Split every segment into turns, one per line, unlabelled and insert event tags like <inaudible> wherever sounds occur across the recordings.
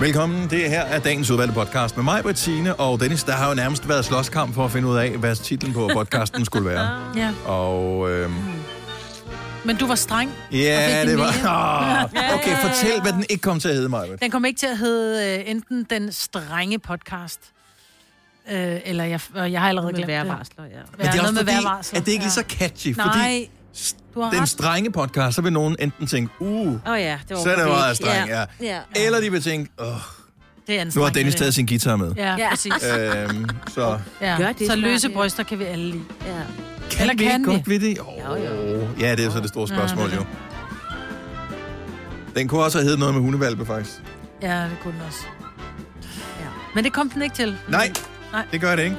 Velkommen. Det her er dagens udvalgte podcast med mig, Bettine og Dennis. Der har jo nærmest været slåskamp for at finde ud af, hvad titlen på podcasten skulle være. <laughs>
Ja.
Og øhm,
Men du var streng.
ja, det var... Oh, <laughs> okay, fortæl, hvad den ikke kom til at hedde, mig.
Den kommer ikke til at hedde øh, enten den strenge podcast, øh, eller jeg, jeg har allerede glemt det.
vejrvarsler, ja.
Men det er også
med
fordi, at det ikke er
Ja.
så catchy.
Nej,
Fordi
har
den strenge podcast, så vil nogen enten tænke, uh,
Åh oh, ja, det var
så er det
ikke.
streng, ja.
ja.
Eller de vil tænke, åh,
Det er
nu har Dennis taget sin guitar med.
Ja,
Ja.
præcis. <laughs>
Øhm, så
Ja.
Gør det
så løse bryster kan vi alle lide.
ja.
kan
Eller
vi
kan
ikke
vi?
godt ved det? Oh. Ja, det er så det store spørgsmål,
Ja,
jo. Den kunne også have heddet noget med hundevalpe, faktisk.
Ja, det kunne den også.
Ja.
Men det kom den ikke til.
Nej,
Nej.
det gør det ikke.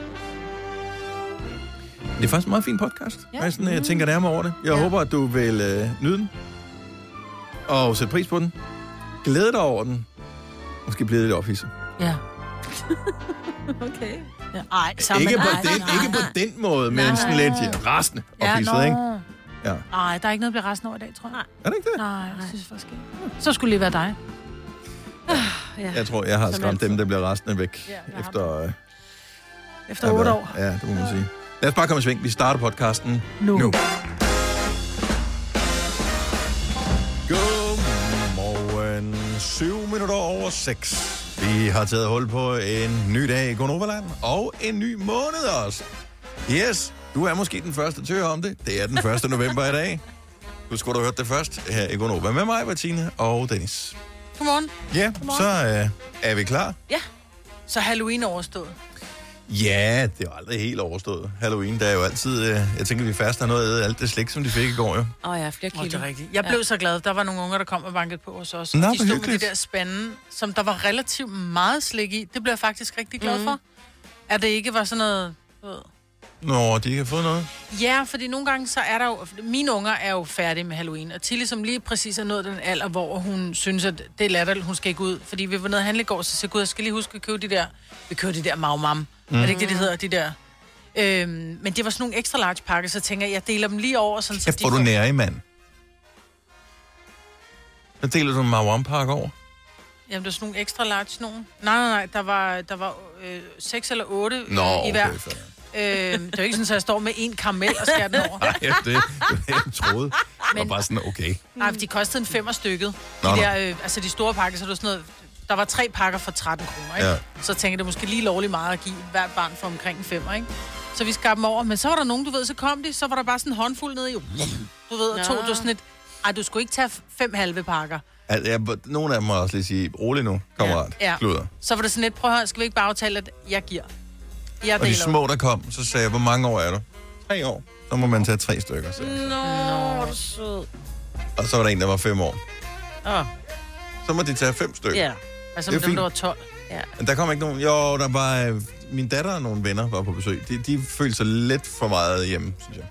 Det er faktisk en meget fin podcast.
Ja.
Ja. Jeg, sådan, jeg tænker nærmere over det. Jeg
Ja.
ja. håber, at du vil øh, nyde den. Og sætte pris på den. Glæde dig over den. Måske blive lidt ophidset.
Ja. <laughs>
Okay.
ja. Ej, sammen
Ikke på,
dig.
den,
Nej.
ikke på den måde, men
Nej.
sådan lidt ja, rasende
Ja,
ophidset, ikke? Ja.
Nej, der er ikke noget at blive resten over i dag, tror jeg.
Nej.
Er det ikke det?
Nej, jeg synes faktisk ikke. Så skulle det lige være dig.
Ja.
Jeg tror, jeg har skræmt dem, der bliver resten væk
Ja,
efter... Øh,
Efter otte år.
Ja, det må man sige. Lad os bare komme i sving. Vi starter podcasten
Nu.
nu. Godmorgen. 7 minutter over 6. Vi har taget hul på en ny dag i Gonoverland, og en ny måned også. Yes, du er måske den første til at høre om det. Det er den 1. november i dag. Du skulle have hørt det først her i Gonova med mig, Martine og Dennis.
Godmorgen.
Ja, så øh, er vi klar.
Så Halloween er overstået.
Ja, det er jo aldrig helt overstået. Halloween, der er jo altid... Øh, jeg tænker, vi fast har noget af alt det slik, som de fik i går, jo.
Åh oh, ja, flere
Oh,
kilo.
det er rigtigt. Jeg blev så glad. Der var nogle unger, der kom og bankede på hos os.
Nå,
og de
hvor
stod med de
hyggeligt.
der spande, som der var relativt meget slik i. Det blev jeg faktisk rigtig glad for. At det ikke var sådan noget... ved.
Nå, de ikke har fået noget.
Ja, fordi nogle gange så er der jo... Mine unger er jo færdige med Halloween, og Tilly, som lige præcis er nået den alder, hvor hun synes, at det er latterligt, hun skal ikke ud. Fordi vi var nede og handle i går, så jeg, gud, jeg skal lige huske at købe de der... Vi køber de der magmam. Mm. Er det ikke det, de hedder? De der... Øhm, men det var sådan nogle ekstra large pakker, så tænker jeg, jeg deler dem lige over, sådan, så
Kæft, hvor du nære, mand. Hvad deler du en Marwan Park over?
Jamen, det var sådan nogle ekstra large nogen. Nej, nej, nej, der var, der var øh, seks eller otte
Nå,
øh, i hver.
okay. fair.
Øh, det er jo ikke sådan, at jeg står med en karamel og skærer den over. <laughs>
Ej, det, det, jeg troede. Det var
Men-
bare sådan, okay.
Nej, de kostede en femmer stykket. De
Nå,
der, øh, altså de store pakker, så det var sådan noget... Der var tre pakker for 13 kroner, ikke?
Ja.
Ja. Så tænkte jeg, det er måske lige lovligt meget at give hvert barn for omkring en femmer, ikke? Så vi skar dem over. Men så var der nogen, du ved, så kom de, så var der bare sådan en håndfuld nede i... Du ved, og
Nå.
to, du sådan et... Ej, du skulle ikke tage fem halve pakker.
Altså, jeg, nogle af dem må også lige sige, rolig nu, kammerat.
Ja.
Kluder.
Så var det sådan lidt, prøv at høre, skal vi ikke bare aftale, at jeg giver? Jeg
Og de små, der kom, så sagde jeg, hvor mange år er du? Tre år. Så må man tage tre stykker. Så.
Nå, du sød.
Og så var der en, der var fem år.
Åh,
Så må de tage fem stykker.
ja.
Altså dem,
fint.
der var 12.
ja.
Men der kom ikke nogen... Jo, der var... øh, Min datter og nogle venner var på besøg. De, de følte sig lidt for meget hjemme, synes jeg.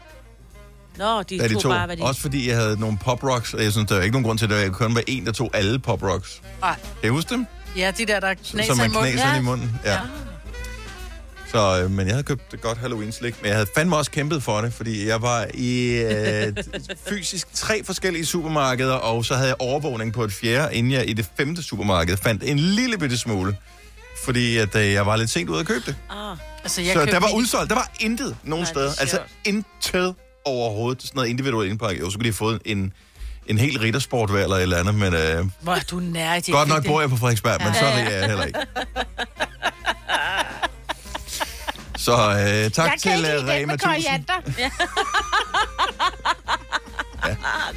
Nå, de,
Da de
tog
to.
bare, hvad de...
Også fordi jeg havde nogle pop rocks, og jeg synes, der er ikke nogen grund til, at der kun var en, der tog alle pop rocks.
Nej.
Kan I huske dem?
Ja, de der, der
Så
knaser
man
i munden.
knaser
Ja.
i munden. Ja. Så, øh, men jeg havde købt et godt Halloween-slik, men jeg havde fandme også kæmpet for det, fordi jeg var i øh, <laughs> fysisk tre forskellige supermarkeder, og så havde jeg overvågning på et fjerde, inden jeg i det femte supermarked fandt en lille bitte smule, fordi at, øh, jeg var lidt sent ude at købe det.
Ah,
Altså, jeg
så
købte
der var udsolgt. Der var intet nogen
Nej, er
steder. Altså intet overhovedet. Sådan noget individuelt indpakket. Jo, så kunne de have fået en, en helt riddersport eller et eller andet, men øh,
Hvor du nær,
godt nok bor jeg på Frederiksberg, men så er det jeg heller ikke. <laughs> Så øh, tak til uh, Rema 1000. <laughs>
Ja. <laughs>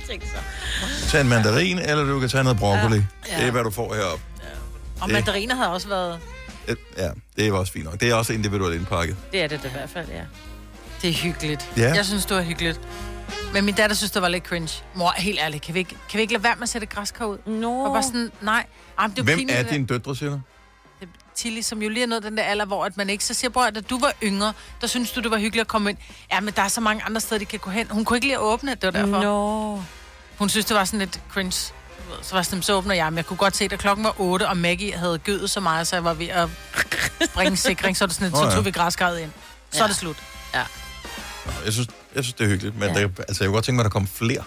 Tænk så.
Tag en mandarin, eller du kan tage noget broccoli. Ja.
Ja.
Det er, hvad du får heroppe.
Og
Det-
mandariner havde også været...
Øh, Ja, det er også fint nok. Det er også individuelt indpakket.
Det er det da i hvert fald, ja.
Det er hyggeligt.
Ja.
Jeg synes, det var hyggeligt. Men min datter synes, det var lidt cringe. Mor, helt ærligt, kan vi ikke, kan vi ikke lade være med at sætte græskar ud?
Nå.
Og bare sådan, nej. Ej, men det er
Hvem
pinligt,
er
det
dine døtre, siger du?
Der- Tilly, som jo lige er nået den der alder, hvor at man ikke så siger, bror, da du var yngre, der synes du, det var hyggeligt at komme ind. Ja, men der er så mange andre steder, de kan gå hen. Hun kunne ikke lide at åbne, det var derfor.
Nå.
Hun synes, det var sådan lidt cringe. Så var sådan, så åbner jeg, men jeg kunne godt se, at klokken var 8, og Maggie havde gødet så meget, så jeg var ved at bringe sikring, så er det sådan lidt,
Åh,
så
ja.
tog vi græskarret ind. Så
Ja.
er det slut.
Nå, Jeg synes, jeg synes det er hyggeligt, men
Ja.
ja. det, altså, jeg kunne godt tænke mig, at der kom flere.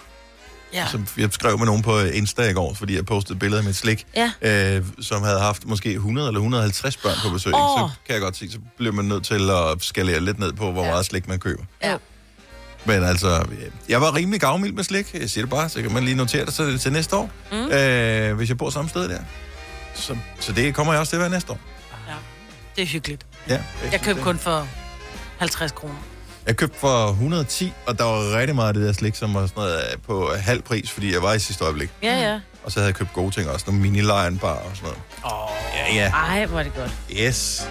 Ja.
Som jeg skrev med nogen på Insta i går, fordi jeg postede billeder af mit slik,
Ja.
øh, som havde haft måske 100 eller 150 børn på besøg.
Åh.
Så kan jeg godt sige, så bliver man nødt til at skalere lidt ned på, hvor
Ja.
meget slik man køber.
Ja.
Men altså, jeg var rimelig gavmild med slik. Jeg siger det bare, så kan man lige notere det så til næste år, mm. øh, hvis jeg bor samme sted der. Så, så det kommer jeg også til at være næste år.
Det er hyggeligt.
Ja,
Jeg købte kun for 50 kroner.
Jeg købte for 110, og der var rigtig meget af det der slik, som var sådan noget øh, på halv pris, fordi jeg var i sidste øjeblik.
Ja, ja.
Og så havde jeg købt gode ting også, nogle mini lion bar og sådan noget. Åh, oh. Ja, ja.
Ej, hvor er det godt.
Yes.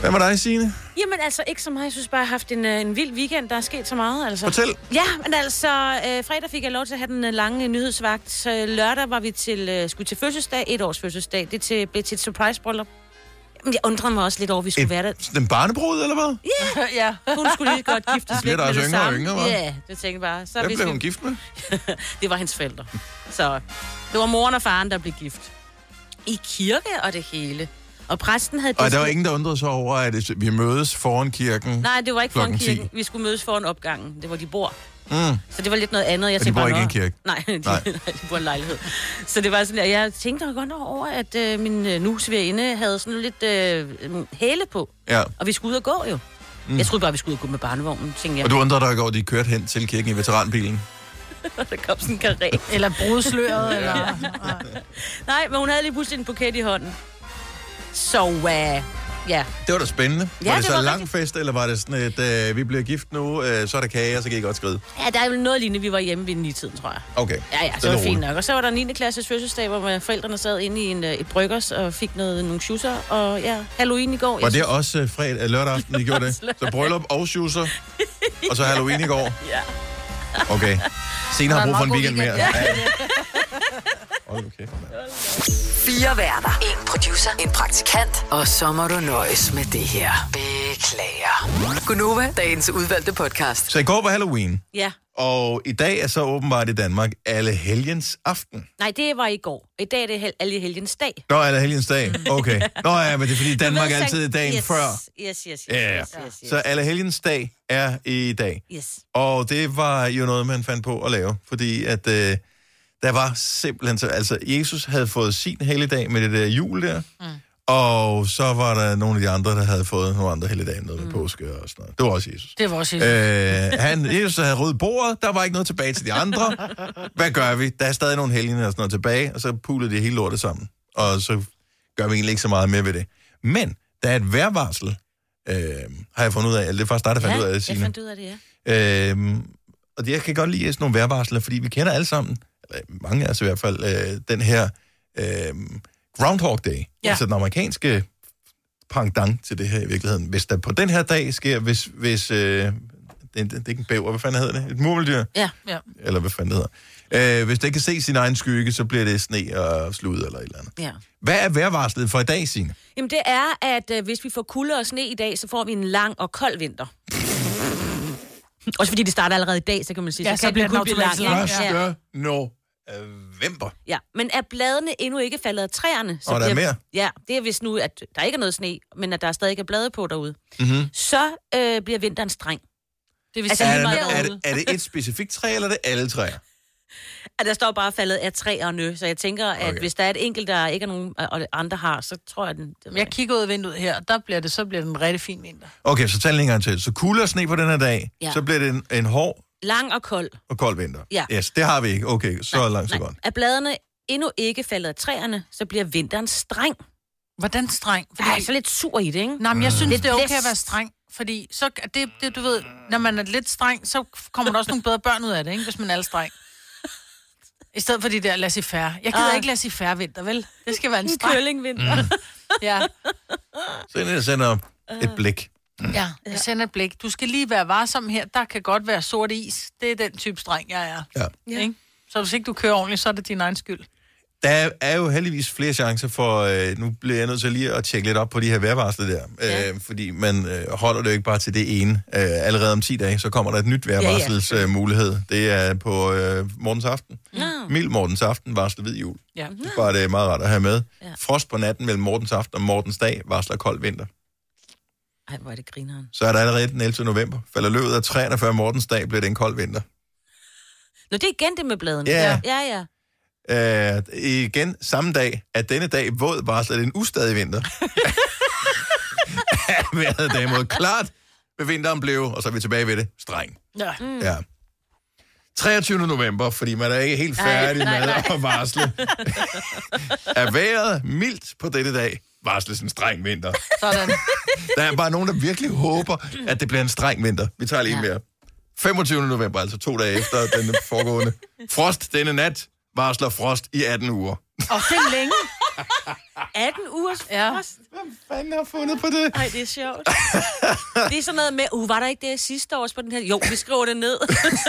Hvad med dig, Signe?
Jamen altså, ikke så meget. Jeg synes bare, jeg har haft en, øh, en vild weekend. Der er sket så meget, altså.
Fortæl.
Ja, men altså, øh, fredag fik jeg lov til at have den øh, lange øh, nyhedsvagt. Så lørdag var vi til, øh, skulle til fødselsdag, et års fødselsdag. Det til, blev til et surprise bryllup. Jamen, jeg undrede mig også lidt over, at vi skulle
Et,
være der.
sådan en barnebrud, eller hvad?
ja.
Hun skulle lige godt giftes <laughs> væk med
også
det
yngre
samme.
yngre, hva'?
Ja, det tænkte jeg bare. Så
Hvem
vi
blev hun gift med? <laughs>
Det var hendes forældre. Så det var moren og faren, der blev gift. I kirke og det hele. Og præsten havde...
Og der var ingen, der undrede sig over, at vi mødes foran kirken.
Nej, det var ikke foran
Klokken 10.
kirken. Vi skulle mødes foran opgangen. Det var de bor.
Mm.
Så det var lidt noget andet. Jeg
Og de
tænkte
bor
bare,
ikke i en kirke?
Nej, <laughs> de,
Nej.
Nej. de bor i en lejlighed. Så det var sådan, at jeg tænkte godt over, at øh, min øh, nu svigerinde havde sådan lidt øh, hæle på.
Ja.
Og vi skulle ud og gå jo. Mm. Jeg troede bare, vi skulle ud og gå med barnevognen, tænkte jeg.
Og du undrede dig ikke over, at de kørte hen til kirken i veteranbilen. <laughs>
der kom sådan en karé.
Eller brudsløret, <laughs> eller...
Nej, men hun havde lige pludselig en buket i hånden. Så uh, ja,
Det var da spændende.
Ja,
var det,
det
så
var
lang
rigtig-
fest, eller var det sådan et, øh, vi bliver gift nu, øh, så er der kage, og så kan I godt skride?
ja, der er jo noget lignende. Vi var hjemme ved 9-tiden, tror jeg.
Okay.
Ja, ja, så
Stille
var det fint nok. Og så var der 9. klasses fødselsdag, hvor forældrene sad inde i en, øh, et bryggers og fik noget, nogle schusser. Og ja, Halloween i går.
Var det også øh, fredag, øh, lørdag aften, I gjorde det? <laughs> Så bryllup og schusser, og så Halloween i går? <laughs>
Ja.
Okay. Senere har brug for
en
weekend
god
mere.
weekend.
Ja. <laughs> Hold nu kæft, mand.
Fire værter. En producer. En praktikant. Og så må du nøjes med det her. Beklager. Gunova, dagens udvalgte podcast.
Så i går var Halloween,
Ja.
og i dag er så åbenbart i Danmark alle helgens aften.
Nej, det var i går. I dag er det hel- alle helgens dag.
Nå, alle helgens dag. Okay. <laughs> Nå ja, men det er fordi Danmark er altid dagen
yes,
før.
Yes, yes, yes.
Ja, ja.
yes, yes, yes.
Så alle helgens dag er i dag.
yes.
Og det var jo noget, man fandt på at lave, fordi at øh, der var simpelthen... Så, altså, Jesus havde fået sin helligdag med det der jul der, mm. og så var der nogle af de andre, der havde fået nogle andre helligdage, noget med mm. påske og sådan noget. Det var også Jesus.
Det var også
Øh, han, Jesus havde ryddet bordet, der var ikke noget tilbage til de andre. Hvad gør vi? Der er stadig nogle helgener og sådan noget tilbage, og så puler de hele lortet sammen. Og så gør vi egentlig ikke så meget mere ved det. Men der er et vejrvarsel, øh, har jeg fundet ud af. Eller det er faktisk dig, der fandt
Ja,
ud af det,
jeg
Signe.
fandt ud af det, ja.
Øhm, og det, jeg kan godt lide sådan nogle vejrvarsler, fordi vi kender alle sammen, mange af os i hvert fald, øh, den her øh, Groundhog Day.
Ja.
Altså den amerikanske pangdang til det her i virkeligheden. Hvis der på den her dag sker, hvis, hvis øh, det, det, det er ikke en bæver, hvad fanden hedder det? Et murmeldyr?
Ja.
Ja.
Eller hvad fanden det hedder. Øh, hvis det kan se sin egen skygge, så bliver det sne og slud eller et eller andet.
ja.
Hvad er vejrvarslet for i dag, Signe?
Jamen, det er, at øh, hvis vi får kulde og sne i dag, så får vi en lang og kold vinter. <laughs> Også fordi det starter allerede i dag, så kan man sige,
Ja,
så,
så
kan
bliver
den kun blive lang. Ja, ja.
November.
ja. Men er bladene endnu ikke faldet af træerne? Så
Og der er mere?
Ja, det er hvis nu, at der ikke er noget sne, men at der stadig er blade på derude.
Mm-hmm.
Så øh, bliver vinteren streng.
Det vil
Altså,
sige,
Er, det, er, det, er det et specifikt træ, eller er det alle træer? <laughs>
At der står bare faldet af træerne, så jeg tænker, at
Okay.
hvis der er et enkelt, der ikke er nogen, og andre har, så tror jeg, den... Det
Jeg kigger ud af vinduet her, og der bliver det, så bliver det en rigtig fin vinter.
Okay, så tag en gang til. Så kulde og sne på den her dag. Ja. så bliver det en, en hård
Lang og kold.
og kold vinter.
Ja.
Yes, det har vi ikke. Okay, så nej, langt så godt.
Er bladene endnu ikke faldet af træerne, så bliver vinteren streng.
Hvordan streng? Fordi...
Jeg er så lidt sur i det, ikke?
Nej, men jeg synes,
Lidt
det er okay at være streng. Fordi så, det, det, du ved, når man er lidt streng, så kommer der også nogle bedre børn ud af det, ikke? hvis man er alt streng. I stedet for de der laissez-faire. Jeg gider
Ah.
ikke laissez-faire vinter, vel? Det skal være en
En
streng.
kølingvinter. Mm.
Ja,
Så jeg sender et blik.
Ja, jeg sender et blik. Du skal lige være varsom her. Der kan godt være sort is. Det er den type streng, jeg er.
Ja.
Ja. Ikke? Så hvis ikke du kører ordentligt, så er det din egen skyld.
Der er jo heldigvis flere chancer for, øh, nu bliver jeg nødt til lige at tjekke lidt op på de her vejrvarsler der,
Ja.
øh, fordi man øh, holder det jo ikke bare til det ene. Øh, allerede om 10 dage, så kommer der et nyt vejrvarsels øh, mulighed. Det er på øh, morgens aften.
Nå.
Mild morgens aften varsler hvid jul.
Ja.
Det er bare det er meget rart at have med.
Ja.
Frost på natten mellem morgens aften og morgens dag varsler kold vinter.
Ej, hvor er det grineren.
Så er der allerede den 11. november. Falder løbet af træerne før morgens dag, bliver det en kold vinter.
Nå, det er igen det med bladene.
Ja.
Ja, ja.
Øh, igen samme dag, at denne dag våd varsler det en ustadig vinter. <laughs> Vejret derimod klart ved vinteren blev, og så er vi tilbage ved det, streng.
Ja.
Mm. Ja. 23. november, fordi man er ikke helt færdig
nej,
med
nej.
at varsle. <laughs> er vejret mildt på denne dag, varsles en streng vinter.
Sådan. <laughs>
Der er bare nogen, der virkelig håber, at det bliver en streng vinter. Vi tager lige en mere. 25. november, altså to dage efter den foregående. Frost denne nat varsler frost i 18 uger.
Og det er længe. <laughs>
18 ugers
Ja.
frost.
Fanden har fundet på det?
Nej, det er sjovt. det er sådan noget med, uh, var der ikke det sidste års på den her? Jo, vi skriver det ned.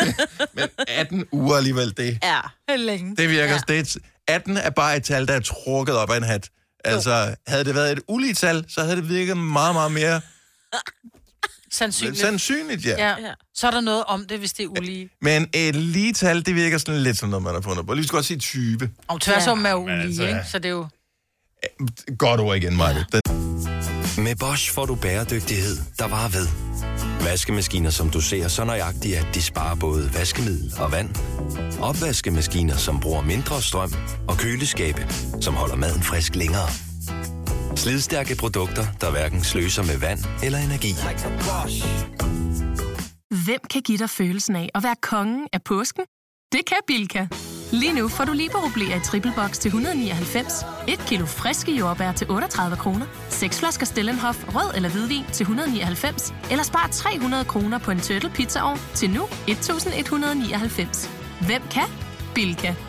<laughs>
Men 18 uger alligevel, det,
ja.
Det længe.
det virker. Ja. Er, 18 er bare et tal, der er trukket op af en hat. Altså, havde det været et ulige tal, så havde det virket meget, meget mere
Sandsynligt.
sandsynligt, ja. ja.
Ja.
Ja.
Så er der noget om det, hvis det er ulige.
Men et lige tal, det virker sådan lidt som noget, man har fundet på. Lige så godt sige 20.
Og tværsum er jo ulige,
altså-
ikke? Så det er jo...
Godt ord igen, Maja. Den
med Bosch får du bæredygtighed, der varer ved. Vaskemaskiner, som du ser så nøjagtigt, at de sparer både vaskemiddel og vand. Opvaskemaskiner, som bruger mindre strøm. Og køleskabe, som holder maden frisk længere. Slidstærke produkter, der hverken sløser med vand eller energi.
Hvem kan give dig følelsen af at være kongen af påsken? Det kan Bilka! Lige nu får du liberobleer i triple box til 199, et kilo friske jordbær til 38 kroner, seks flasker Stellenhof rød eller hvidvin til 199, eller spar 300 kroner på en turtle pizzaovn til nu 1199. Hvem kan? Bilka.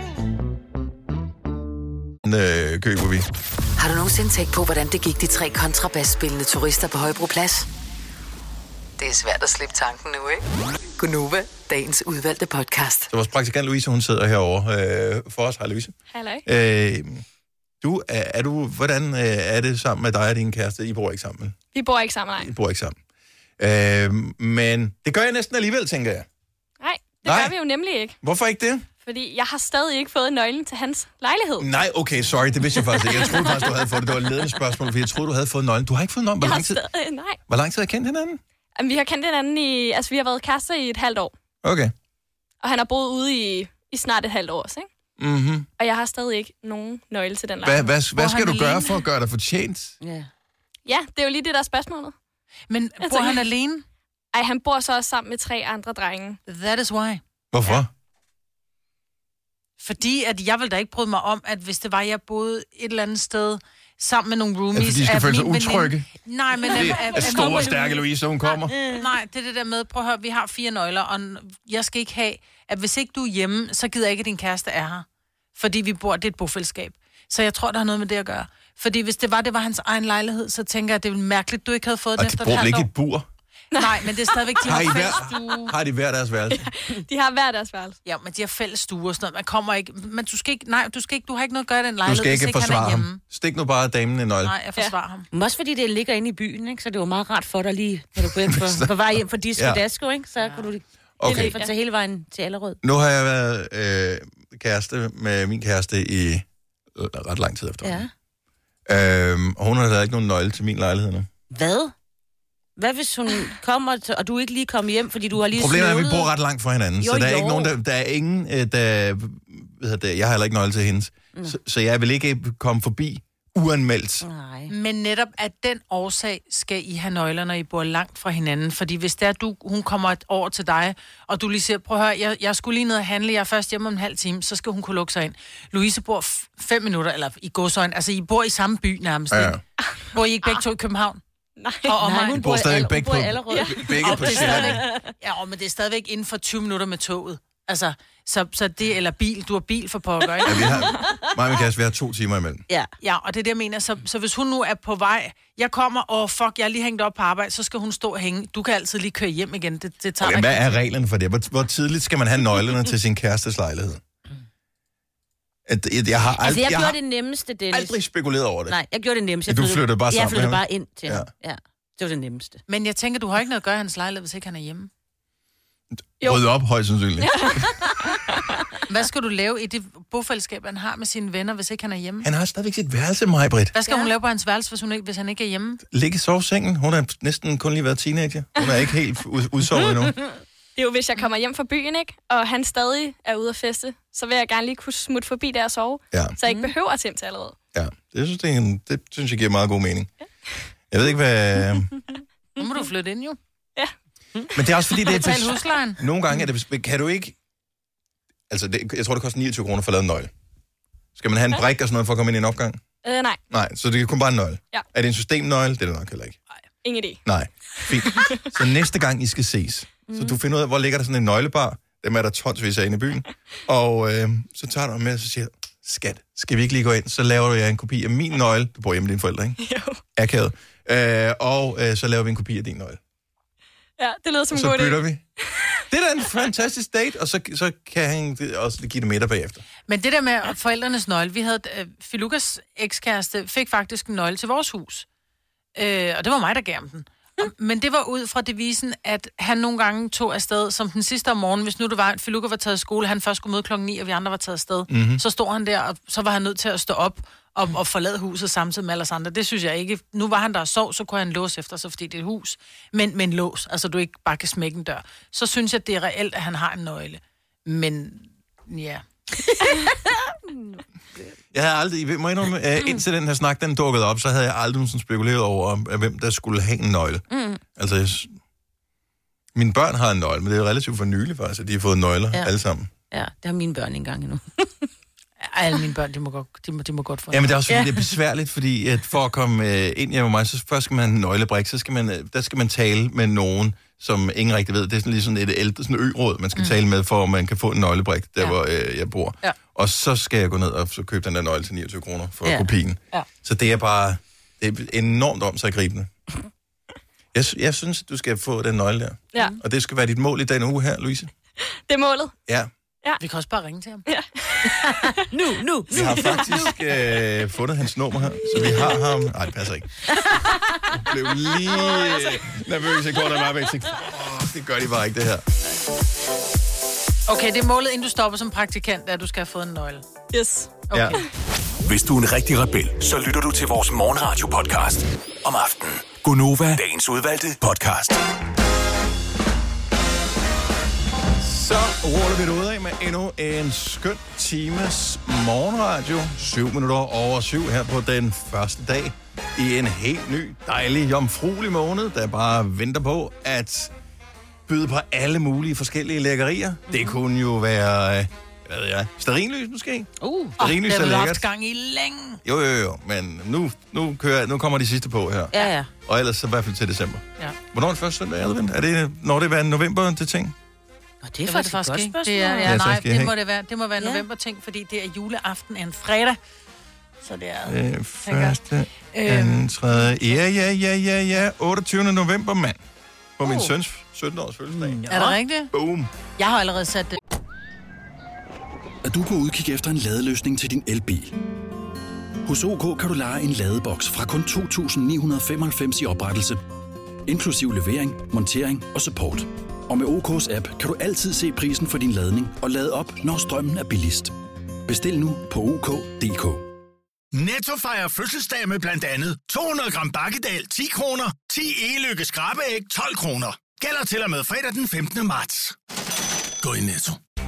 øh, køber vi.
Har du nogensinde tænkt på, hvordan det gik de tre kontrabasspillende turister på Højbroplads? Det er svært at slippe tanken nu, ikke? Gunova, dagens udvalgte podcast.
Så vores praktikant Louise, hun sidder herovre øh, for os. Hej Louise.
Halløj.
Øh, du, er, er du, hvordan øh, er det sammen med dig og din kæreste? I bor ikke sammen.
Vi bor ikke sammen, nej.
I bor ikke sammen. Øh, men det gør jeg næsten alligevel, tænker jeg.
Nej, det
Nej.
gør vi jo nemlig ikke.
Hvorfor ikke det?
Fordi jeg har stadig ikke fået nøglen til hans lejlighed.
Nej, okay, sorry, det vidste jeg faktisk ikke. Jeg troede faktisk, du havde fået det. Det var et ledende spørgsmål, for jeg troede, du havde fået nøglen. Du har ikke fået nøglen. Hvor lang tid,
stadig, nej.
hvor lang tid har I kendt hinanden?
Jamen, vi har kendt hinanden i... Altså, vi har været kærester i et halvt år.
Okay.
Og han har boet ude i, i snart et halvt år, ikke?
Mm-hmm.
Og jeg har stadig ikke nogen nøgle til den
Hvad,
lejlighed.
hvad, hvad
Bor
skal du gøre
alene?
for at gøre dig fortjent?
ja.
Ja, det er jo lige det, der er spørgsmålet.
Men bor han alene?
Ej, han bor så også sammen med tre andre drenge.
That is why.
Hvorfor? Ja.
Fordi at jeg ville da ikke bryde mig om, at hvis det var, jeg boede et eller andet sted sammen med nogle roomies...
fordi de skal
at
føle sig
veninde-
utrygge.
Nej, men...
Det
at-
er
at- at
store,
min-
stærke Louise, hun kommer.
Nej, det er det der med, prøv at høre, vi har fire nøgler, og jeg skal ikke have, at hvis ikke du er hjemme, så gider jeg ikke, at din kæreste er her. Fordi vi bor, det er et bofællesskab. Så jeg tror, der har noget med det at gøre. Fordi hvis det var, det var hans egen lejlighed, så tænker jeg, at det er mærkeligt, du ikke havde fået
Og de
efter et halvt år.
et bur?
Nej, men det er stadigvæk, de
Har
har
I
fælles
hver,
stue.
har de hver deres værelse? <laughs>
De har hver deres værelse.
Ja, men de har fælles stue og sådan noget. Man kommer ikke... Men du skal ikke... Nej, du skal ikke... Du har ikke noget at gøre i den
Du
lejlighed,
skal
hvis
ikke
ikke
forsvare ham.
hjemme.
Stik nu bare damen en nøgle.
Nej, jeg forsvarer ja. ham.
Men også fordi det ligger inde i byen, ikke? så det var meget rart for dig lige, når du går hjem på, <laughs> på vej hjem fra Disco
Ja.
ja. Dasko, ikke? så kunne du lige
Okay.
okay. tage hele vejen til Allerød.
Nu har jeg været øh, kæreste med min kæreste i øh, ret lang tid efter.
Ja.
Øhm, og hun har da ikke nogen nøgle til min lejlighed nu.
Hvad? Hvad hvis hun kommer, til, og du ikke lige kommer hjem, fordi du har lige
Problemet er, at vi bor ret langt fra hinanden,
Jo,
så der er
jo.
ikke nogen, der, der er ingen, øh, der, hedder det, jeg har heller ikke nøgle til hendes, så, så jeg vil ikke komme forbi uanmeldt.
Nej.
Men netop af den årsag skal I have nøgler, når I bor langt fra hinanden. Fordi hvis det er, du, hun kommer et år til dig, og du lige siger, prøv at høre, jeg, jeg skulle lige ned og handle, jeg er først hjemme om en halv time, så skal hun kunne lukke sig ind. Louise bor f- fem minutter, eller i godsøjen, altså I bor i samme by nærmest.
Ja,
ja. Bor I ikke begge to i København?
Nej.
Og
Nej, hun
bor
bor,
stadig
i,
begge på-.
Ja.
Begge på
det er
Sjælland.
stadigvæk, ja, men det er stadigvæk inden for 20 minutter med toget. Altså, så, så det, eller bil, du har bil for pokker, ikke?
Ja, vi har, mig og kæreste, vi har to timer imellem.
Ja.
Ja, og det er det, jeg mener. Så, så hvis hun nu er på vej, jeg kommer, og fuck, jeg er lige hængt op på arbejde, så skal hun stå og hænge. Du kan altid lige køre hjem igen. Det, det tager
Okay,
ikke-
hvad er reglerne for det? Hvor, hvor tidligt skal man have nøglerne til sin kærestes lejlighed? At, jeg, jeg har,
Altså,
aldrig,
jeg
jeg
gjorde
har
det nemmeste, Dennis.
aldrig spekuleret over det.
Nej, jeg gjorde det nemmeste. Jeg
Du
flyttede-
flyttede bare
Jeg
sammen med
flyttede bare ind til
Ja.
ham. Ja. Det var det nemmeste.
Men jeg tænker, du har ikke noget at gøre i hans lejlighed, hvis ikke han er hjemme.
Jo.
Rydde op, højst sandsynligt. <laughs>
Hvad skal du lave i det bofællesskab, han har med sine venner, hvis ikke han er hjemme?
Han har stadigvæk sit værelse, mig, Britt.
Hvad skal ja. hun lave på hans værelse, hvis, hun ikke, hvis han ikke er hjemme?
Ligge i sovesengen. Hun har næsten kun lige været teenager. Hun er ikke helt ud- udsovet endnu. <laughs>
Det er jo, hvis jeg kommer hjem fra byen, ikke? Og han stadig er ude at feste, så vil jeg gerne lige kunne smutte forbi der og sove.
Ja.
Så jeg ikke behøver at til allerede.
Ja, det synes, det, en, det synes jeg giver meget god mening. Jeg ved ikke, hvad... <laughs>
Nu må du flytte ind, jo.
Men det er også fordi, det er... <laughs>
Betal huslejen.
Nogle gange er det... Kan du ikke... Altså, det, jeg tror, det koster 29 kroner for at lave en nøgle. Skal man have en brik og sådan noget for at komme ind i en opgang?
Øh, nej,
Nej, så det er kun bare en nøgle.
Ja.
Er det en systemnøgle? Det er det nok heller ikke.
ingen idé.
Nej, fint. <laughs> Så næste gang, I skal ses, så du finder ud af, hvor ligger der sådan en nøglebar. Dem er der tonsvis af inde i byen. Og øh, så tager du dem med, og så siger skat, skal vi ikke lige gå ind? Så laver du jer en kopi af min nøgle. Du bor hjemme med dine forældre, ikke?
Jo.
Akavet. Øh, og øh, så laver vi en kopi af din nøgle.
Ja, det lyder som en
så
god idé.
bytter vi. Det er da en fantastisk date, og så, så kan han også give det middag bagefter.
Men det der med forældrenes nøgle, vi havde, uh, Filukas ekskæreste fik faktisk en nøgle til vores hus. Uh, og det var mig, der gav ham den. Men det var ud fra devisen, at han nogle gange tog afsted, som den sidste om morgenen, hvis nu det var, at Filuka var taget i skole, han først skulle møde klokken 9, og vi andre var taget afsted. Mm-hmm. Så stod han der, og så var han nødt til at stå op og, og forlade huset samtidig med alle os andre. Det synes jeg ikke. Nu var han der og sov, så kunne han låse efter sig, fordi det er et hus. Men, men lås, altså du ikke bare kan smække en dør. Så synes jeg, det er reelt, at han har en nøgle. Men ja, <laughs>
Jeg havde aldrig, må indrømme, uh, indtil den her snak, den dukkede op, så havde jeg aldrig sådan spekuleret over, uh, hvem der skulle have en nøgle. Mm. Altså, jeg, mine børn har en nøgle, men det er relativt for nylig faktisk, at de har fået nøgler ja. Alle sammen.
Ja, det har mine børn engang endnu. <laughs>
alle mine børn, de må godt, de må, de må godt få en
Jamen, det er også fordi, ja. det er besværligt, fordi at for at komme uh, ind hjemme med mig, så først skal man nøglebrik, så skal man, uh, der skal man tale med nogen, som ingen rigtig ved. Det er sådan lige sådan et ældre sådan ø-råd, man skal mm. tale med, for at man kan få en nøglebrik, der ja. hvor øh, jeg bor.
Ja.
Og så skal jeg gå ned og så købe den der nøgle til 29 kroner for ja.
Ja.
kopien.
Ja.
Så det er bare det er enormt om sig gribende. Jeg, jeg synes, du skal få den nøgle der.
Ja,
Og det skal være dit mål i den uge her, Louise.
det er målet.
Ja.
Vi kan også bare ringe til ham. <laughs>
Nu, nu,
Vi har faktisk øh, fundet hans nummer her, så vi har ham... Nej, det passer ikke. Jeg blev lige nervøs, jeg går der bare væk. Jeg tænkte, "Åh, Det gør de bare ikke, det her.
Okay, det er målet, inden du stopper som praktikant, at du skal have fået en nøgle.
Yes.
Okay.
Ja.
Hvis du er en rigtig rebel, så lytter du til vores morgenradio-podcast om aftenen. Gunova, dagens udvalgte podcast.
Så ruller vi det ud af med endnu en skøn times morgenradio. 7 minutter over syv her på den første dag i en helt ny, dejlig, jomfruelig måned, der bare venter på at byde på alle mulige forskellige lækkerier. Det kunne jo være, øh, hvad ved jeg, sterinlys måske?
Uh,
Stearinlys
det
er
har vi haft gang i længe.
Jo, jo, jo, men nu, nu, kører, nu kommer de sidste på her.
Ja, ja.
Og ellers så i hvert fald til december.
Ja.
Hvornår er det første søndag i advent? Er det, når det er november, det ting?
Nå, det er
Det var
faktisk
det
et godt
faktisk
spørgsmål.
Det er,
Ja,
ja, nej, det må det være. Det må være
Ja.
november ting, fordi det er juleaften af en fredag. Så det er...
Øh, første, anden, tredje... Ja, ja, ja, ja, ja. 28. november, mand. På min
Uh.
søns 17-års fødselsdag.
Er det rigtigt?
Boom.
Jeg har allerede sat det.
Er du på udkig efter en ladeløsning til din elbil? Hos OK kan du lege en ladeboks fra kun 2.995 i oprettelse, inklusiv levering, montering og support. Og med OK's app kan du altid se prisen for din ladning og lade op, når strømmen er billigst. Bestil nu på OK.dk.
Netto fejrer fødselsdag med blandt andet 200 gram bakkedal 10 kroner, 10 e-lykke skrabeæg 12 kroner. Gælder til og med fredag den 15. marts. Gå i Netto.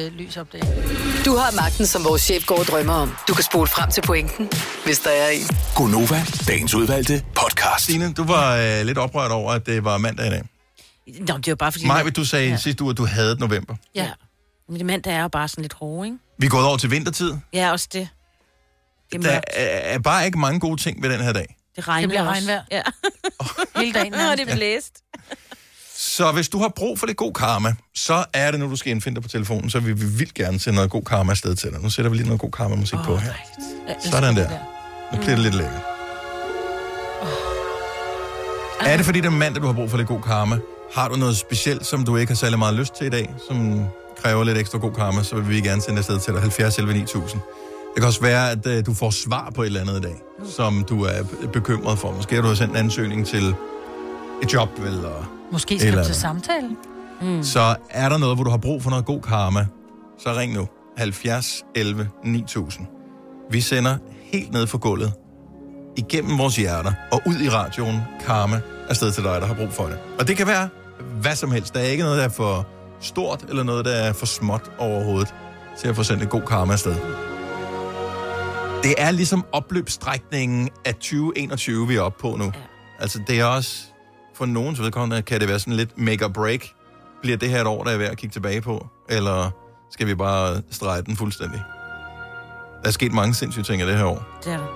Øh, lys op det.
Du har magten, som vores chef går og drømmer om. Du kan spole frem til pointen, hvis der er en.
Gunova, dagens udvalgte podcast.
Stine, du var øh, lidt oprørt over, at det var mandag i dag.
Nå, det var bare fordi...
Maja, du sagde ja. sidste uge, at du havde november.
Ja. Men det mandag er jo bare sådan lidt hård, ikke?
Vi er gået over til vintertid.
Ja, også det. Det er
Der er, er bare ikke mange gode ting ved den her dag.
Det regner
Det bliver
også.
regnvejr.
Ja. <laughs>
Hele dagen.
Nå, <laughs> det er blæst.
Så hvis du har brug for lidt god karma, så er det nu, du skal indfinde dig på telefonen, så vil vi vildt gerne sende noget god karma afsted til dig. Nu sætter vi lige noget god karma-musik oh, på her. Sådan der. Nu bliver det lidt lækkert. Er det fordi, det er mandag, du har brug for lidt god karma? Har du noget specielt, som du ikke har særlig meget lyst til i dag, som kræver lidt ekstra god karma, så vil vi gerne sende det afsted til dig. 70 11 9000. Det kan også være, at uh, du får svar på et eller andet i dag, som du er bekymret for. Måske har du sendt en ansøgning til et job, eller
Måske skal
eller
du til samtale.
Mm. Så er der noget, hvor du har brug for noget god karma, så ring nu. 70 11 9000. Vi sender helt ned for gulvet, igennem vores hjerter og ud i radioen, karma afsted til dig, der har brug for det. Og det kan være hvad som helst. Der er ikke noget, der er for stort, eller noget, der er for småt overhovedet, til at få sendt et god karma afsted. Det er ligesom opløbsstrækningen af 2021, vi er oppe på nu. Ja. Altså, det er også... For nogens vedkommende kan det være sådan lidt make or break. Bliver det her et år, der er værd at kigge tilbage på? Eller skal vi bare strege den fuldstændig? Der er sket mange sindssyge ting i det her år.
Det er der.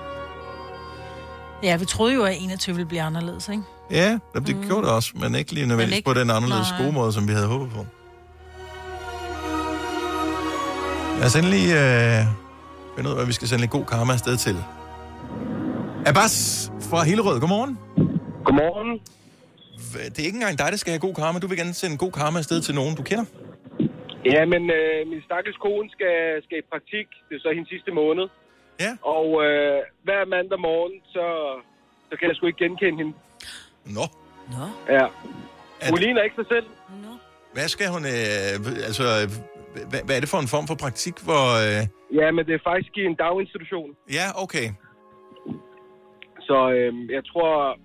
Ja, vi troede jo, at 21 ville blive anderledes, ikke?
Ja, det mm. gjorde det også, men ikke lige nødvendigvis
ikke-
på den anderledes
Nej.
gode måde, som vi havde håbet på. Lad os endelig øh, finde ud af, hvad vi skal sende lidt god karma afsted til. Abbas fra Hillerød, godmorgen.
Godmorgen.
Det er ikke engang dig, der skal have god karma. Du vil gerne sende god karma afsted til nogen, du kender.
Ja, men øh, min stakkels kone skal, skal i praktik. Det er så hendes sidste måned.
Ja.
Og øh, hver mandag morgen, så, så kan jeg sgu ikke genkende hende.
Nå.
Nå.
Ja. Hun ligner ikke sig selv.
Hvad skal hun... Øh, altså, hvad, hvad er det for en form for praktik, hvor... Øh...
Ja, men det er faktisk i en daginstitution.
Ja, okay.
Så øh, jeg tror...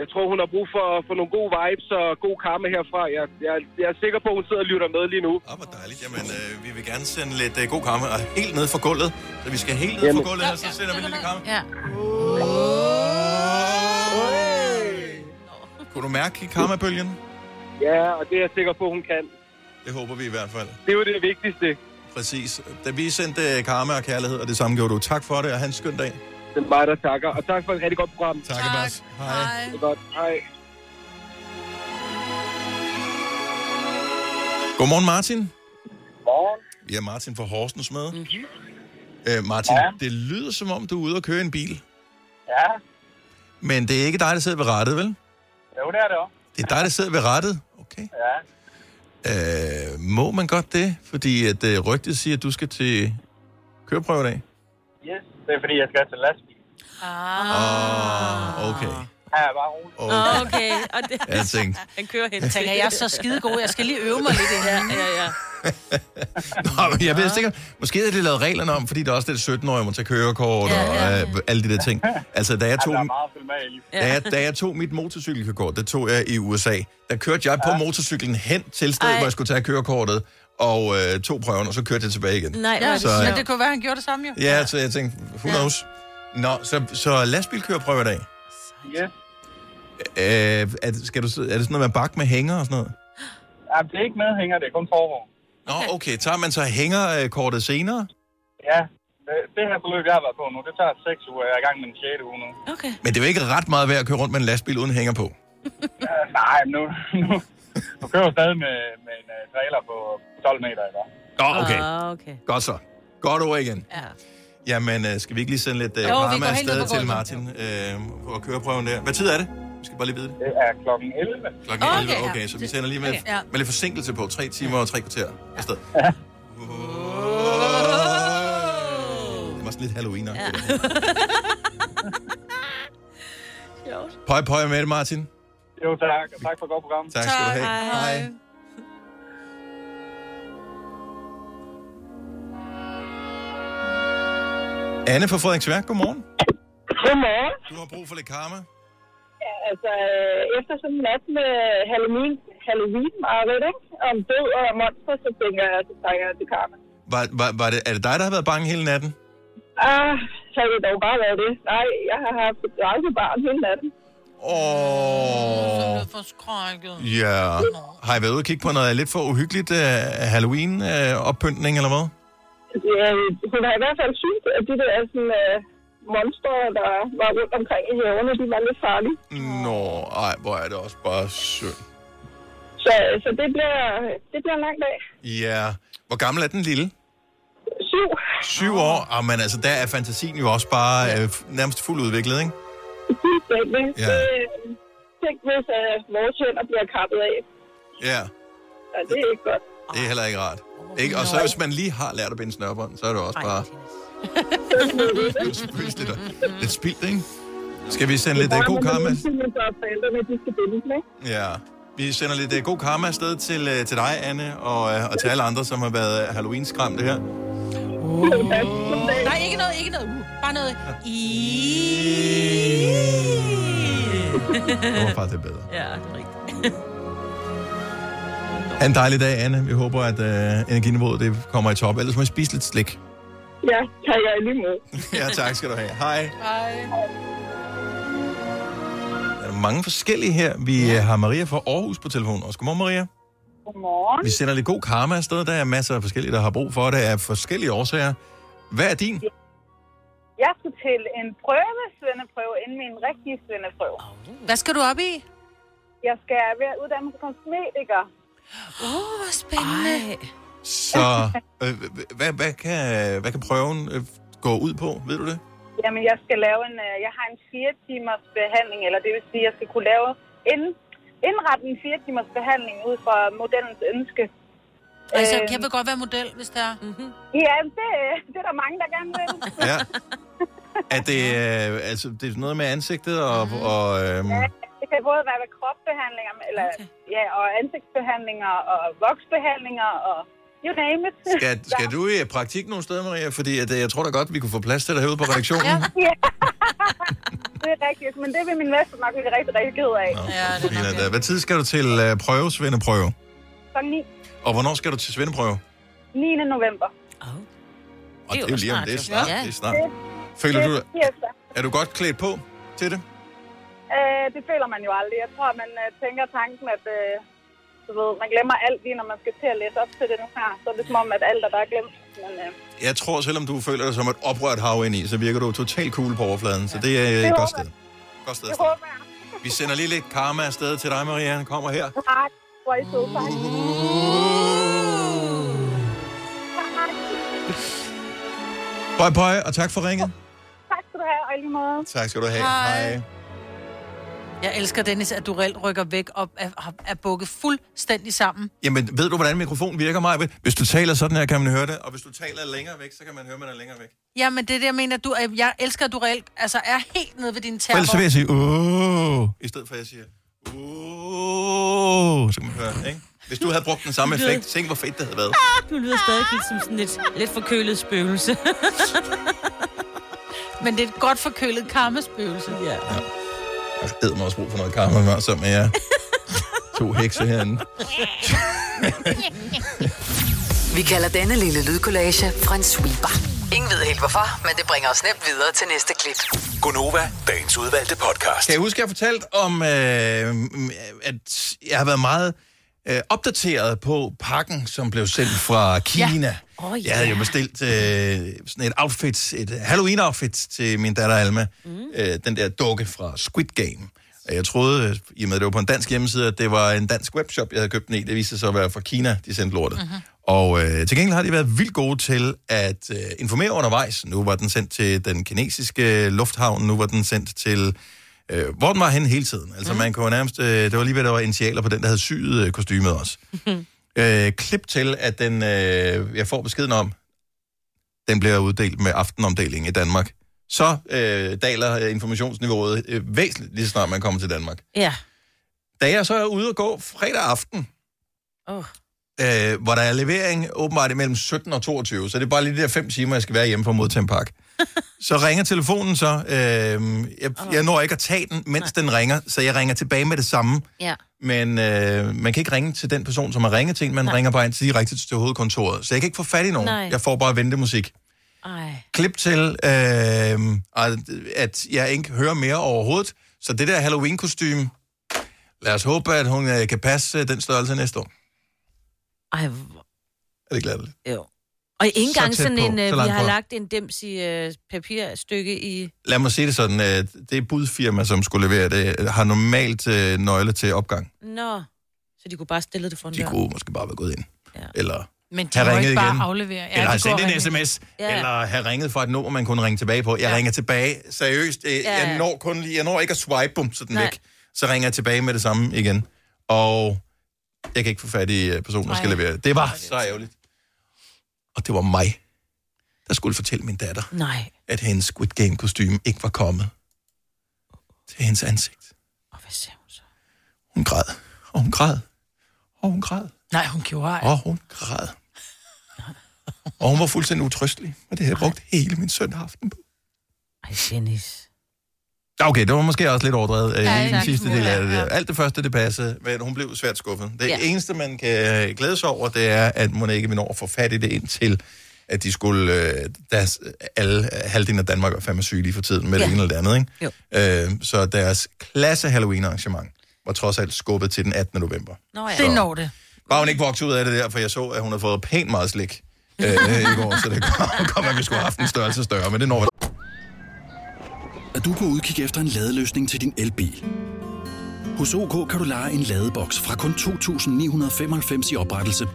Jeg tror, hun har brug for, for nogle gode vibes og god karma herfra. Jeg, jeg, jeg er sikker på, at hun sidder og lytter med lige nu.
Åh, hvor dejligt. Jamen, øh, vi vil gerne sende lidt øh, god karma. Og helt ned fra gulvet. Så vi skal helt ned fra gulvet her, så sender vi lidt karma.
Ja.
Kunne du mærke karmabølgen?
Ja, og det er jeg sikker på, hun kan.
Det håber vi i hvert fald.
Det er jo det vigtigste.
Præcis. Da vi sendte øh, karma og kærlighed, og det samme gjorde du. Tak for det, og have en skøn dag.
Det er mig, der takker. Og tak for et rigtig godt program.
Tak, Abbas. Hej.
Det er godt. Hej.
Godmorgen, Martin.
Morgen.
Vi er Martin fra Horsens med. Mm-hmm. Øh, Martin, ja. det lyder som om, du er ude og køre en bil.
Ja,
Men det er ikke dig, der sidder ved rattet, vel?
jo, det er det også.
Det er dig, der sidder ved rattet.
Ja.
Øh, må man godt det? Fordi at øh, rygtet siger, at du skal til køreprøve i dag.
Yes, det er fordi, jeg skal til lastbil.
Ah. Okay.
Ja, bare roligt.
Okay.
Okay, og det...
Jeg tænkte, <laughs>
Han kører hen
Jeg tænker, jeg er så skide god. Jeg skal lige øve mig lidt inden.
Ja, ja, ja. <laughs>
Nå, men jeg ved sikkert, måske er det lavet reglerne om, fordi der også er det 17-årige, må tage kørekort
Ja,
og
ja, ja.
øh, alle de der ting. Altså, da jeg tog,
i.
da jeg, da jeg tog mit motorcykelkørekort, det tog jeg i USA, der kørte jeg på motorcyklen hen til stedet,
Ej.
hvor jeg skulle tage kørekortet, og øh, tog prøven, og så kørte jeg tilbage igen.
Nej,
Ja,
så,
så,
øh,
men det kunne være, han gjorde det samme jo.
Ja, så jeg tænkte, who knows? Nå, så, så lastbilkøreprøve i dag.
Yes.
Øh, er, det, skal du, er det sådan noget med bak med hænger og sådan noget?
Ja, det er ikke medhænger, det er kun forvogn.
Nå, okay. Tager man så hængerkortet senere?
Ja, det, det her forløb, jeg har været på nu, det tager 6 uger. Jeg er i gang med den 6. uge nu.
Okay.
Men det er jo ikke ret meget værd at køre rundt med en lastbil uden hænger på.
Ja, nej, nu, nu, nu kører jeg stadig med, med en uh, trailer på 12 meter. Ikke?
Nå, okay.
Ah, okay.
Godt så. Godt ord igen.
Ja.
Jamen, øh, skal vi ikke lige sende lidt øh,
Jo, ned
afsted
på
til. Martin øh, på køreprøven der? Hvad tid er det? Vi skal bare lige vide det.
Det er klokken 11.
Klokken
Okay,
11,
ja.
okay. Så vi sender lige med,
Okay, ja.
med lidt forsinkelse på. Tre timer og tre kvarter afsted. Det var sådan lidt halloween ja. <laughs> Pøj, pøj med det, Martin.
Jo, tak. Og tak for et godt program.
Tak skal du have. Hej. Anne fra Frederiksværk, godmorgen.
Godmorgen.
Du har brug for lidt karma.
Ja, altså, øh, efter sådan en nat med Halloween, Halloween mareridt, ikke? Om død og monster, så tænker jeg, så trænger jeg til karma.
Var, var, var det, er det dig, der har været bange hele natten?
Ah, så har det dog bare været det. Nej, jeg har haft et barn hele natten.
Åh,
For skrækket.
ja. Har I været ude og kigge på noget lidt for uhyggeligt uh, Halloween-oppyntning, eller hvad?
det er, hun har i hvert fald synes, at de der sådan, uh, monstre, der var rundt omkring i haverne, de var lidt farlige.
Nå, ej, hvor er det også bare synd.
Så, så det, bliver, det bliver en lang dag.
Ja. Hvor gammel er den lille?
Syv.
Syv år? Ah, men altså, der er fantasien jo også bare øh, nærmest fuldt udviklet, ikke?
Fuldstændig.
Ja.
Det, tænk, hvis uh, vores hænder bliver kappet af.
Ja,
Ja, det er ikke godt.
det er heller ikke rart. Ikke? Og så hvis man lige har lært at binde snørbånd, så er det også bare... <laughs> Selvfølgelig lidt, lidt spildt, ikke? Skal vi sende lidt uh, god karma?
Så forældrene, de skal bindes, ikke?
Ja. Vi sender lidt uh, god karma afsted til, uh, til dig, Anne, og, uh, og til alle andre, som har været uh, Halloween-skræmte her.
Nej, ikke noget, ikke noget. Uh, bare noget. I...
Det var faktisk bedre.
Ja, det er rigtigt.
Ha' en dejlig dag, Anne. Vi håber, at uh, energiniveauet det kommer i top. Ellers må I spise lidt slik.
Ja, kan jeg lige måde. <laughs>
ja, tak skal du have. Hej.
Hej.
Mange forskellige her. Vi ja. har Maria fra Aarhus på telefonen også. Godmorgen, Maria.
Godmorgen.
Vi sender lidt god karma afsted. Der er masser af forskellige, der har brug for det af forskellige årsager. Hvad er din?
Jeg skal til en prøve, svendeprøve, inden min rigtige svendeprøve.
Hvad skal du op i?
Jeg skal være uddannet som kosmetiker.
Åh, oh, hvor spændende. Ej.
Så øh, hvad, hvad, kan, hvad kan prøven øh, gå ud på? Ved du det?
Jamen, jeg skal lave en... øh, Jeg har en fire timers behandling, eller det vil sige, jeg skal kunne lave en, indrette en fire timers behandling ud fra modellens ønske.
Altså,
Øh,
jeg vil godt være model, hvis det er. Mm-hmm.
Ja, det, det er der mange, der gerne vil. <laughs>
Ja. Er det, øh, altså, det er noget med ansigtet og... og øhm,
Ja, det kan både være ved kropsbehandlinger, eller, okay. ja, og ansigtsbehandlinger, og voksbehandlinger, og you name it.
skal, <laughs> skal du i praktik nogle steder, Maria? Fordi at, øh, jeg tror da godt, vi kunne få plads til dig herude på redaktionen.
Ja. <laughs> ja. det er rigtigt, men det vil min mester nok blive rigtig, rigtig ked af.
Ja,
Fint, at, øh, Hvad tid skal du til øh, prøve, svendeprøve?
Så 9.
Og hvornår skal du til svendeprøve?
9. november.
Og det er jo lige om det er snart.
Ja.
Det er snart. Føler du, er du godt klædt på til det?
Øh, det føler man jo aldrig. Jeg tror, man øh, tænker tanken, at øh, du ved, man glemmer alt lige, når man skal til at læse op til det nu her. Så er det som om, at alt er der er glemt. Men, øh,
Jeg tror, selvom du føler dig som et oprørt hav ind i, så virker du totalt cool på overfladen. Så det er
Det
et godt sted. Godt sted.
det håber jeg.
Vi sender lige lidt karma afsted til dig, Maria. Han kommer her.
Tak. Hvor er I tak.
Bye bye, og tak for ringet.
Tak skal du have, og lige måde.
Tak skal du have.
Hej.
Hej.
Jeg elsker, Dennis, at du reelt rykker væk op er, er bukket fuldstændig sammen.
Jamen, ved du, hvordan mikrofonen virker, mig? Hvis du taler sådan her, kan man høre det. Og hvis du taler længere væk, så kan man høre, at man er længere væk.
Ja, men det er det, jeg mener. Du, jeg elsker, at du reelt altså, er helt nede ved din
For ellers så vil jeg sige, åh, i stedet for at jeg siger, åh, så kan man høre det, ikke? Hvis du havde brugt den samme <laughs> effekt, tænk, hvor fedt det havde været.
Du lyder stadig lidt som sådan et lidt forkølet spøgelse. <laughs>
Men det er et godt forkølet karmespøgelse.
Ja.
Jeg havde mig også brug for noget karma med jer. To hekse herinde.
Vi kalder denne lille lydkollage en sweeper. Ingen ved helt hvorfor, men det bringer os nemt videre til næste klip.
Gonova, dagens udvalgte podcast. Kan jeg huske, at jeg fortalte om, øh, at jeg har været meget øh, opdateret på pakken, som blev sendt fra Kina.
Ja. Åh, ja.
Jeg havde jo bestilt øh, sådan et outfit, et Halloween-outfit til min datter Alma. Mm. Øh, den der dukke fra Squid Game. Og Jeg troede, øh, i og med det var på en dansk hjemmeside, at det var en dansk webshop, jeg havde købt den i. Det viste sig så at være fra Kina, de sendte lortet. Mm-hmm. Og øh, til gengæld har de været vildt gode til at øh, informere undervejs. Nu var den sendt til den kinesiske lufthavn, nu var den sendt til... Øh, hvor den var hen hele tiden. Altså mm. man kunne nærmest... Øh, det var lige ved, der var initialer på den, der havde syet øh, kostymet også. Øh, klip til, at den, øh, jeg får beskeden om, den bliver uddelt med aftenomdeling i Danmark. Så øh, daler øh, informationsniveauet øh, væsentligt, lige så snart man kommer til Danmark.
Ja.
Da jeg så er ude og gå fredag aften,
Oh.
øh, hvor der er levering åbenbart imellem 17 og 22, så det er bare lige de der fem timer, jeg skal være hjemme for at modtage en pakke. Så ringer telefonen så. Øh, jeg, jeg når ikke at tage den, mens den ringer, så jeg ringer tilbage med det samme.
Ja.
Men øh, man kan ikke ringe til den person, som har ringet til en, man
Nej.
ringer bare ind direkte til hovedkontoret. Så jeg kan ikke få fat i nogen.
Nej.
Jeg får bare ventemusik.
Ej.
Klip til, øh, at jeg ikke hører mere overhovedet. Så det der halloween kostume lad os håbe, at hun øh, kan passe øh, den størrelse næste år.
Ej,
Er det glatteligt?
jo. Og ikke engang
tæt
sådan
på,
en,
så
øh, vi
langt
har
på.
lagt en dims i øh, papirstykke i...
Lad mig sige det sådan, at det budfirma, som skulle levere det, har normalt øh, nøgle til opgang.
Nå, så de kunne bare stille det foran
De
døren.
kunne måske bare være gået ind.
Ja.
Eller
Men de
have ringet
ikke bare
igen.
aflevere. Ja,
eller have sendt en sms.
Ja.
Eller have ringet fra et nummer, man kunne ringe tilbage på. Jeg
Ja.
ringer tilbage. Seriøst, øh,
Ja,
jeg når kun lige, jeg når ikke at swipe, bum, så den
Nej.
væk. Så ringer jeg tilbage med det samme igen. Og jeg kan ikke få fat i øh, personen, der skal levere det. Det var så ærgerligt. Og det var mig, der skulle fortælle min datter,
Nej.
at hendes Squid Game kostume ikke var kommet til hendes ansigt.
Og hvad siger hun så?
Hun græd, og hun græd, og hun græd,
Nej, hun gjorde ej.
og hun græd. Og hun var fuldstændig utrystelig, og det havde jeg brugt hele min søndag aften på.
Ej, Dennis.
Okay, det var måske også lidt overdrevet øh,
Ja,
i den sidste del af det. Der. Alt det første, det passede, men hun blev svært skuffet. Det
Ja.
eneste, man kan øh, glæde sig over, det er, at man ikke vil nå at få fat i det indtil, at de skulle, øh, deres, alle, halvdelen af Danmark var fandme syge lige for tiden med
Ja.
det ene eller det andet, ikke?
Jo.
Øh, så deres klasse Halloween-arrangement var trods alt skubbet til den 18. november.
Nå ja.
Det når det.
Bare hun ikke vokset ud af det der, for jeg så, at hun har fået pænt meget slik øh, i går, så det godt <laughs> være, at vi skulle have haft en størrelse større, men det når vi.
Er du på udkig efter en ladeløsning til din elbil? Hos OK kan du lege en ladeboks fra kun 2.995 i oprettelse,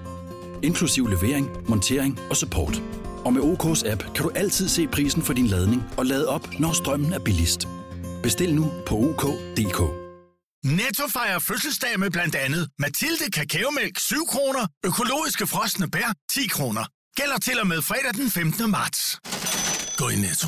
inklusiv levering, montering og support. Og med OK's app kan du altid se prisen for din ladning og lade op, når strømmen er billigst. Bestil nu på OK.dk.
Netto fejrer fødselsdag med blandt andet Mathilde Kakaomælk 7 kroner, økologiske frosne bær 10 kroner. Gælder til og med fredag den 15. marts. Gå i Netto.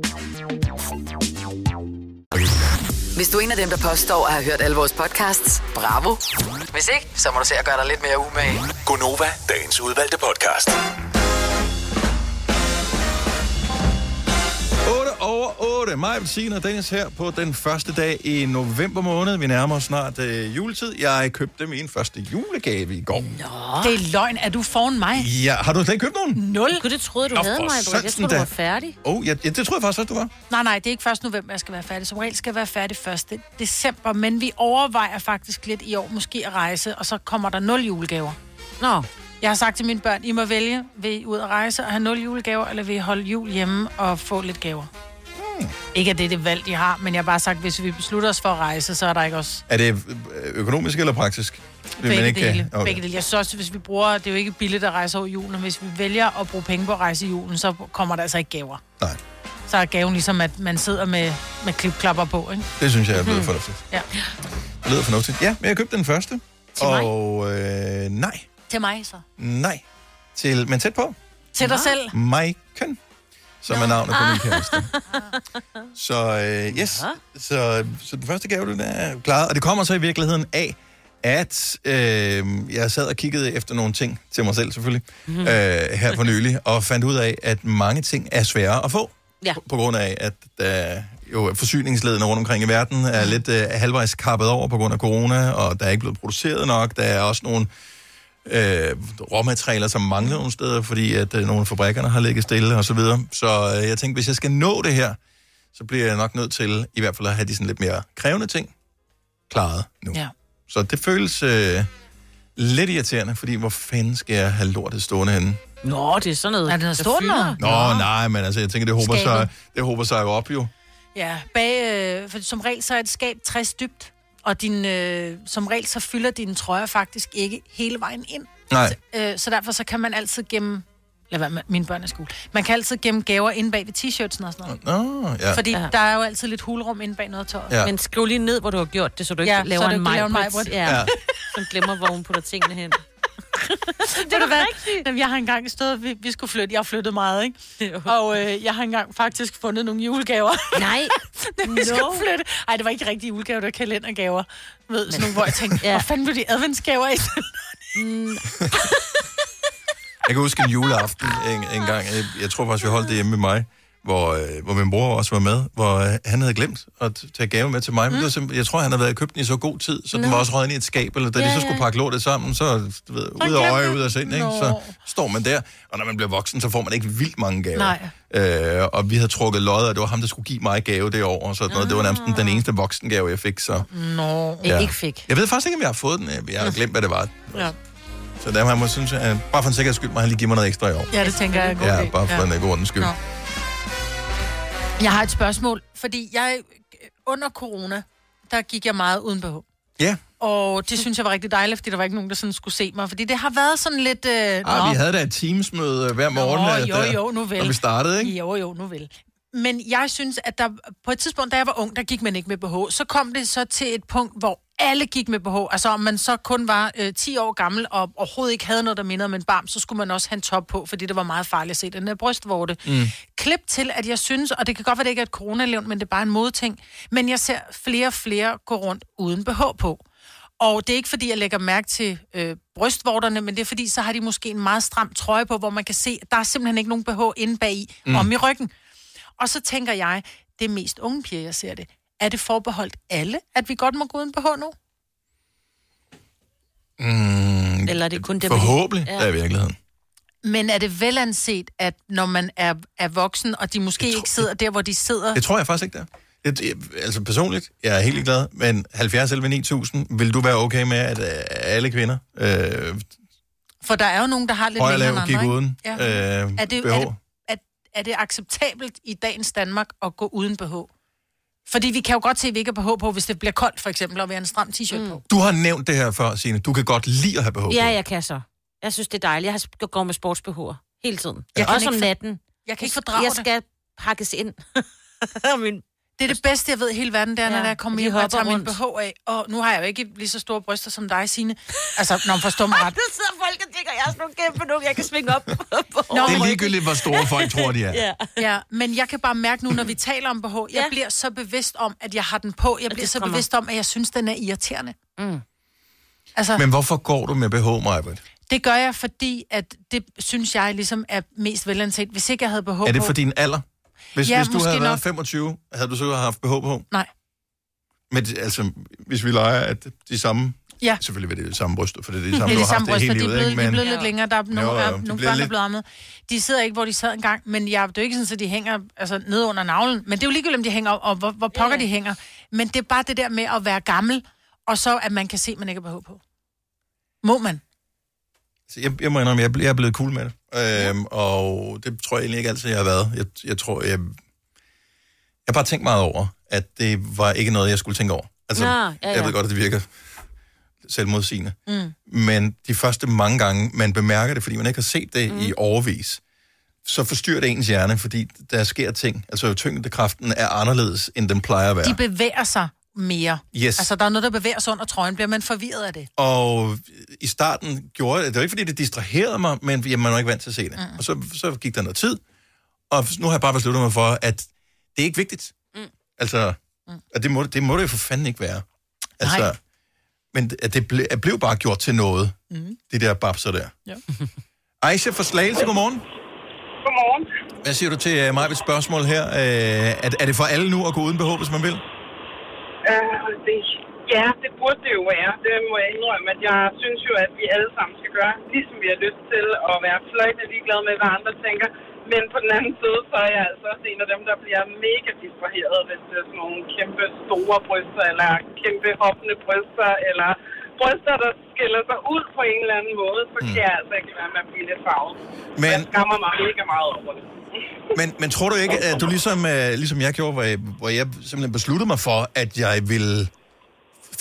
Hvis du er en af dem, der påstår at have hørt alle vores podcasts, bravo. Hvis ikke, så må du se at gøre dig lidt mere umage.
Gonova, dagens udvalgte podcast.
8. Mig, Bettina og Dennis her på den første dag i november måned. Vi nærmer os snart øh, juletid. Jeg købte min første julegave i går.
Nå. Det er løgn. Er du foran mig?
Ja, har du slet ikke købt nogen?
Nul.
Gud, det troede du
Nå,
havde mig, Britt. Jeg
sådan
troede, du var færdig.
Oh, ja, ja, det tror jeg faktisk også, du var.
Nej, nej, det er ikke 1. november, jeg skal være færdig. Som regel skal jeg være færdig 1. december, men vi overvejer faktisk lidt i år måske at rejse, og så kommer der nul julegaver.
Nå.
Jeg har sagt til mine børn, I må vælge, vil I ud at rejse og have nul julegaver, eller vil I holde jul hjemme og få lidt gaver? Hmm. Ikke at det er det valg, de har, men jeg har bare sagt, hvis vi beslutter os for at rejse, så er der ikke også
Er det øh, økonomisk eller praktisk? Det
begge
man
dele.
Okay.
Begge dele. Jeg synes også, hvis vi bruger, det er jo ikke billigt at rejse over julen, og hvis vi vælger at bruge penge på at rejse i julen, så kommer der altså ikke gaver.
Nej.
Så er gaven ligesom, at man sidder med, med klipklapper på, ikke?
Det synes jeg er blevet
Mhm.
fornuftigt.
Ja.
Det lyder fornuftigt. Ja, men jeg købte den første.
Til mig?
og øh, nej,
Til mig så.
nej. Til, men tæt på.
Til dig selv.
Maiken, som er navnet på min kæreste. <laughs> Så øh, yes, så, så den første gave, den er klaret. Og det kommer så i virkeligheden af, at øh, jeg sad og kiggede efter nogle ting til mig selv selvfølgelig,
Mhm.
mm. øh, her for nylig, og fandt ud af, at mange ting er svære at få,
Ja.
på grund af, at der jo forsyningsledene rundt omkring i verden er lidt øh, halvvejs kappet over på grund af corona, og der er ikke blevet produceret nok. Der er også nogle øh, råmaterialer, som mangler nogle steder, fordi at øh, nogle af fabrikkerne har ligget stille og så videre. Så øh, jeg tænkte, hvis jeg skal nå det her, så bliver jeg nok nødt til i hvert fald at have de sådan lidt mere krævende ting klaret nu.
Ja.
Så det føles øh, lidt irriterende, fordi hvor fanden skal jeg have lortet stående henne?
Nå, det er sådan noget.
Er det noget
der
stort noget?
Nå, nej, men altså, jeg tænker, det håber, sig,
Skabet.
det håber sig jo op jo.
Ja, bag, øh, for som regel så er et skab 60 dybt, og din, øh, som regel så fylder dine trøjer faktisk ikke hele vejen ind.
Nej.
Øh, så derfor så kan man altid gemme, lad være med mine børn er skole, man kan altid gemme gaver inde bag ved t-shirtsen og sådan noget.
Nå, ja.
Fordi
Ja.
der er jo altid lidt hulrum inde bag noget tøj.
Ja.
Men skriv lige ned, hvor du har gjort det, så du ikke
Ja, så
laver
du
en
en
majbrit.
Maj-Brit.
Ja.
Ja.
ja. Så glemmer, hvor hun putter tingene hen.
Det er hvad? Jamen, jeg har engang stået, vi, vi skulle flytte, jeg har flyttet meget, ikke? Og øh, jeg har engang faktisk fundet nogle julegaver.
Nej. <laughs>
da vi
No.
skulle flytte. Ej, det var ikke rigtige julegaver, det var kalendergaver. Du Ved, sådan nogle, hvor jeg tænkte, ja. Hvor fanden blev de adventsgaver i? <laughs>
Jeg kan huske en juleaften en, en gang. Jeg, jeg tror faktisk, vi holdt det hjemme med mig. Hvor, øh, hvor min bror også var med, hvor øh, han havde glemt at tage gave med til mig. Men det var simpelthen, jeg tror, han havde været i købt den i så god tid, så den
Nå.
var også røget ind i et skab, eller da
Ja,
de så
ja.
skulle pakke lortet sammen, så du ved, ud af øje, ud af sind, ikke? så står man der. Og når man bliver voksen, så får man ikke vildt mange gaver.
Nej.
Øh, og vi havde trukket lod, og det var ham, der skulle give mig gave det år, og sådan noget. Det var nærmest den- den eneste voksengave, jeg fik, så...
Nå,
Ja.
ikke fik.
Jeg ved faktisk ikke, om jeg har fået den. Jeg har glemt, hvad det var.
Ja.
Så der må jeg synes, at bare for en sikkerheds skyld, må han lige give mig noget ekstra i år.
Ja, det tænker jeg er en god
Ja, bare for en øh, god ordens skyld.
Nå. Jeg har et spørgsmål, fordi jeg under corona, der gik jeg meget uden BH.
Ja.
Og det synes jeg var rigtig dejligt, fordi der var ikke nogen, der sådan skulle se mig. Fordi det har været sådan lidt... Øh,
Ah, vi havde da et teamsmøde øh, hver morgen.
Nå,
øh,
jo,
der,
jo, nu vel.
Når vi startede, ikke?
Jo, jo, nu vel. Men jeg synes, at der på et tidspunkt, da jeg var ung, der gik man ikke med BH. Så kom det så til et punkt, hvor alle gik med BH. Altså om man så kun var øh, 10 år gammel og overhovedet ikke havde noget, der mindede om en barm, så skulle man også have en top på, fordi det var meget farligt at se den der brystvorte.
Mm.
Klip til, at jeg synes, og det kan godt være, det ikke er et coronalevn, men det er bare en modting, men jeg ser flere og flere gå rundt uden BH på. Og det er ikke, fordi jeg lægger mærke til øh, brystvorterne, men det er, fordi så har de måske en meget stram trøje på, hvor man kan se, at der er simpelthen ikke nogen BH inde bag i,
Mm.
mm. om i ryggen. Og så tænker jeg, det er mest unge piger, jeg ser det. Er det forbeholdt alle, at vi godt må gå uden BH nu?
Mm,
Eller er det kun dem,
Forhåbentlig,
Ja.
er i virkeligheden.
Men er det velanset, at når man er, er voksen, og de måske ikke sidder der, hvor de sidder...
Det tror jeg faktisk ikke, der. Det, det, altså personligt, jeg er helt glad, men 70 11 9000, vil du være okay med, at øh, alle kvinder øh,
For der er jo nogen, der har lidt længere end
gik
andre,
uden?
Ja.
øh,
er, det,
BH?
er, det, er, er det acceptabelt i dagens Danmark at gå uden BH? Fordi vi kan jo godt se, at vi ikke har BH på, hvis det bliver koldt, for eksempel, og vi har en stram t-shirt mm. på.
Du har nævnt det her før, Signe. Du kan godt lide at have behov
Ja, jeg kan så. Jeg synes, det er dejligt. Jeg har går med sportsbehår hele tiden.
Jeg kan
Også om natten.
Jeg kan ikke fordrage
Jeg
det.
skal pakkes ind. <laughs> Min...
Det er det bedste, jeg ved i hele verden, det er, ja, når
Ja,
jeg kommer hjem, og tager
hopper
min BH af. Og nu har jeg jo ikke lige så store bryster som dig, Signe. Altså, når man forstår mig ret.
Nu sidder folk og er sådan nogle kæmpe nu, jeg kan svinge op.
Nå,
Det er ligegyldigt, hvor store folk tror, de er. <laughs>
Ja.
Ja, men jeg kan bare mærke nu, når vi taler om BH, jeg
Ja.
bliver så bevidst om, at jeg har den på. Jeg bliver så bevidst om, at jeg synes, den er irriterende.
Mm.
Altså,
Men hvorfor går du med BH, Majbert?
det gør jeg, fordi at det synes jeg ligesom er mest velanset. Hvis ikke jeg havde BH
Er det
på...
for din alder? Hvis,
Ja,
hvis du havde været
nok.
25, havde du så haft BH på?
Nej.
Men altså, hvis vi leger, at de samme...
Ja.
Selvfølgelig vil det de samme bryster, for det er de
Det
samme,
er
du
de
har haft
samme
det hele
de er
livet,
blevet,
ikke?
de er blevet lidt længere. Der er nogle,
Jo, jo, de
nogle børn, der er
lidt-
blevet ammet. De sidder ikke, hvor de sad engang, men jeg, det er jo ikke sådan, at de hænger altså, ned under navlen. Men det er jo ligegyldigt, om de hænger, og hvor, hvor pokker de hænger. Men det er bare det der med at være gammel, og så at man kan se, at man ikke har BH på. Må man?
Så jeg, jeg må indrømme, jeg, er jeg er blevet cool med det. Øhm, og det tror jeg egentlig ikke altid, jeg har været. Jeg, jeg tror, jeg... Jeg har bare tænkt meget over, at det var ikke noget, jeg skulle tænke over. Altså,
Nå, ja, ja.
jeg ved godt, at det virker selvmodsigende.
Mm.
Men de første mange gange, man bemærker det, fordi man ikke har set det mm. i overvis, så forstyrrer det ens hjerne, fordi der sker ting. Altså tyngdekraften er anderledes, end den plejer at være.
De bevæger sig mere.
Yes.
Altså, der er noget, der bevæger sig under trøjen. Bliver man forvirret af det?
Og i starten gjorde det, det var ikke fordi, det distraherede mig, men jamen, man var ikke vant til at se det. Mm. Og så, så gik der noget tid, og nu har jeg bare besluttet mig for, at det er ikke vigtigt. Mm. Altså, mm. At det, må, det må det jo for fanden ikke være. Altså,
Nej.
Men det- at det ble, at blev bare gjort til noget,
Mm.
de der babser der.
Ja. <laughs>
Aisha fra Slagelse, godmorgen.
Godmorgen.
Hvad siger du til uh, mig et spørgsmål her? Uh, er, er det for alle nu at gå uden behov, hvis man vil?
Øh, det, ja, det burde det jo være. Det må jeg indrømme, at jeg synes jo, at vi alle sammen skal gøre, ligesom vi har lyst til, at være fløjtende ligeglade med, hvad andre tænker. Men på den anden side, så er jeg altså også en af dem, der bliver mega distraheret, hvis det er sådan nogle kæmpe store bryster, eller kæmpe hoppende bryster, eller bryster, der skiller sig ud på en eller anden måde, så kan jeg altså ikke være med at blive lidt farvet.
Men,
Jeg skammer mig mega meget over det. <laughs>
men, men tror du ikke, at du ligesom, uh, ligesom jeg gjorde, hvor jeg, hvor jeg simpelthen besluttede mig for, at jeg ville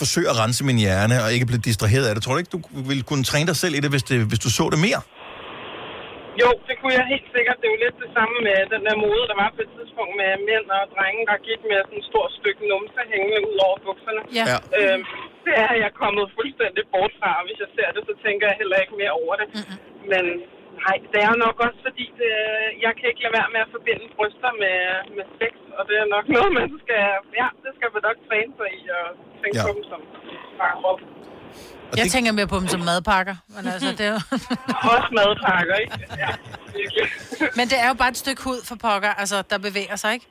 forsøge at rense min hjerne og ikke blive distraheret af det? Tror du ikke, du ville kunne træne dig selv i det, hvis, det, hvis du så det mere?
Jo, det kunne jeg helt sikkert. Det er jo lidt det samme med den der mode, der var på et tidspunkt med mænd og drenge, der gik med sådan et stort stykke numse hængende ud over bukserne.
Ja.
Øhm, det er jeg kommet fuldstændig bort fra, og hvis jeg ser det, så tænker jeg heller ikke mere over det. Mm-hmm. Men nej, det er nok også fordi, det, jeg kan ikke lade være med at forbinde bryster med, med sex, og det er nok noget, man skal, ja, det skal man nok træne sig i og tænke
Ja.
på dem som bare
Jeg tænker mere på dem som madpakker. Men, altså, det er jo... <laughs>
Også madpakker, ikke? Ja, virkelig.
men det er jo bare et stykke hud for pokker, altså, der bevæger sig, ikke?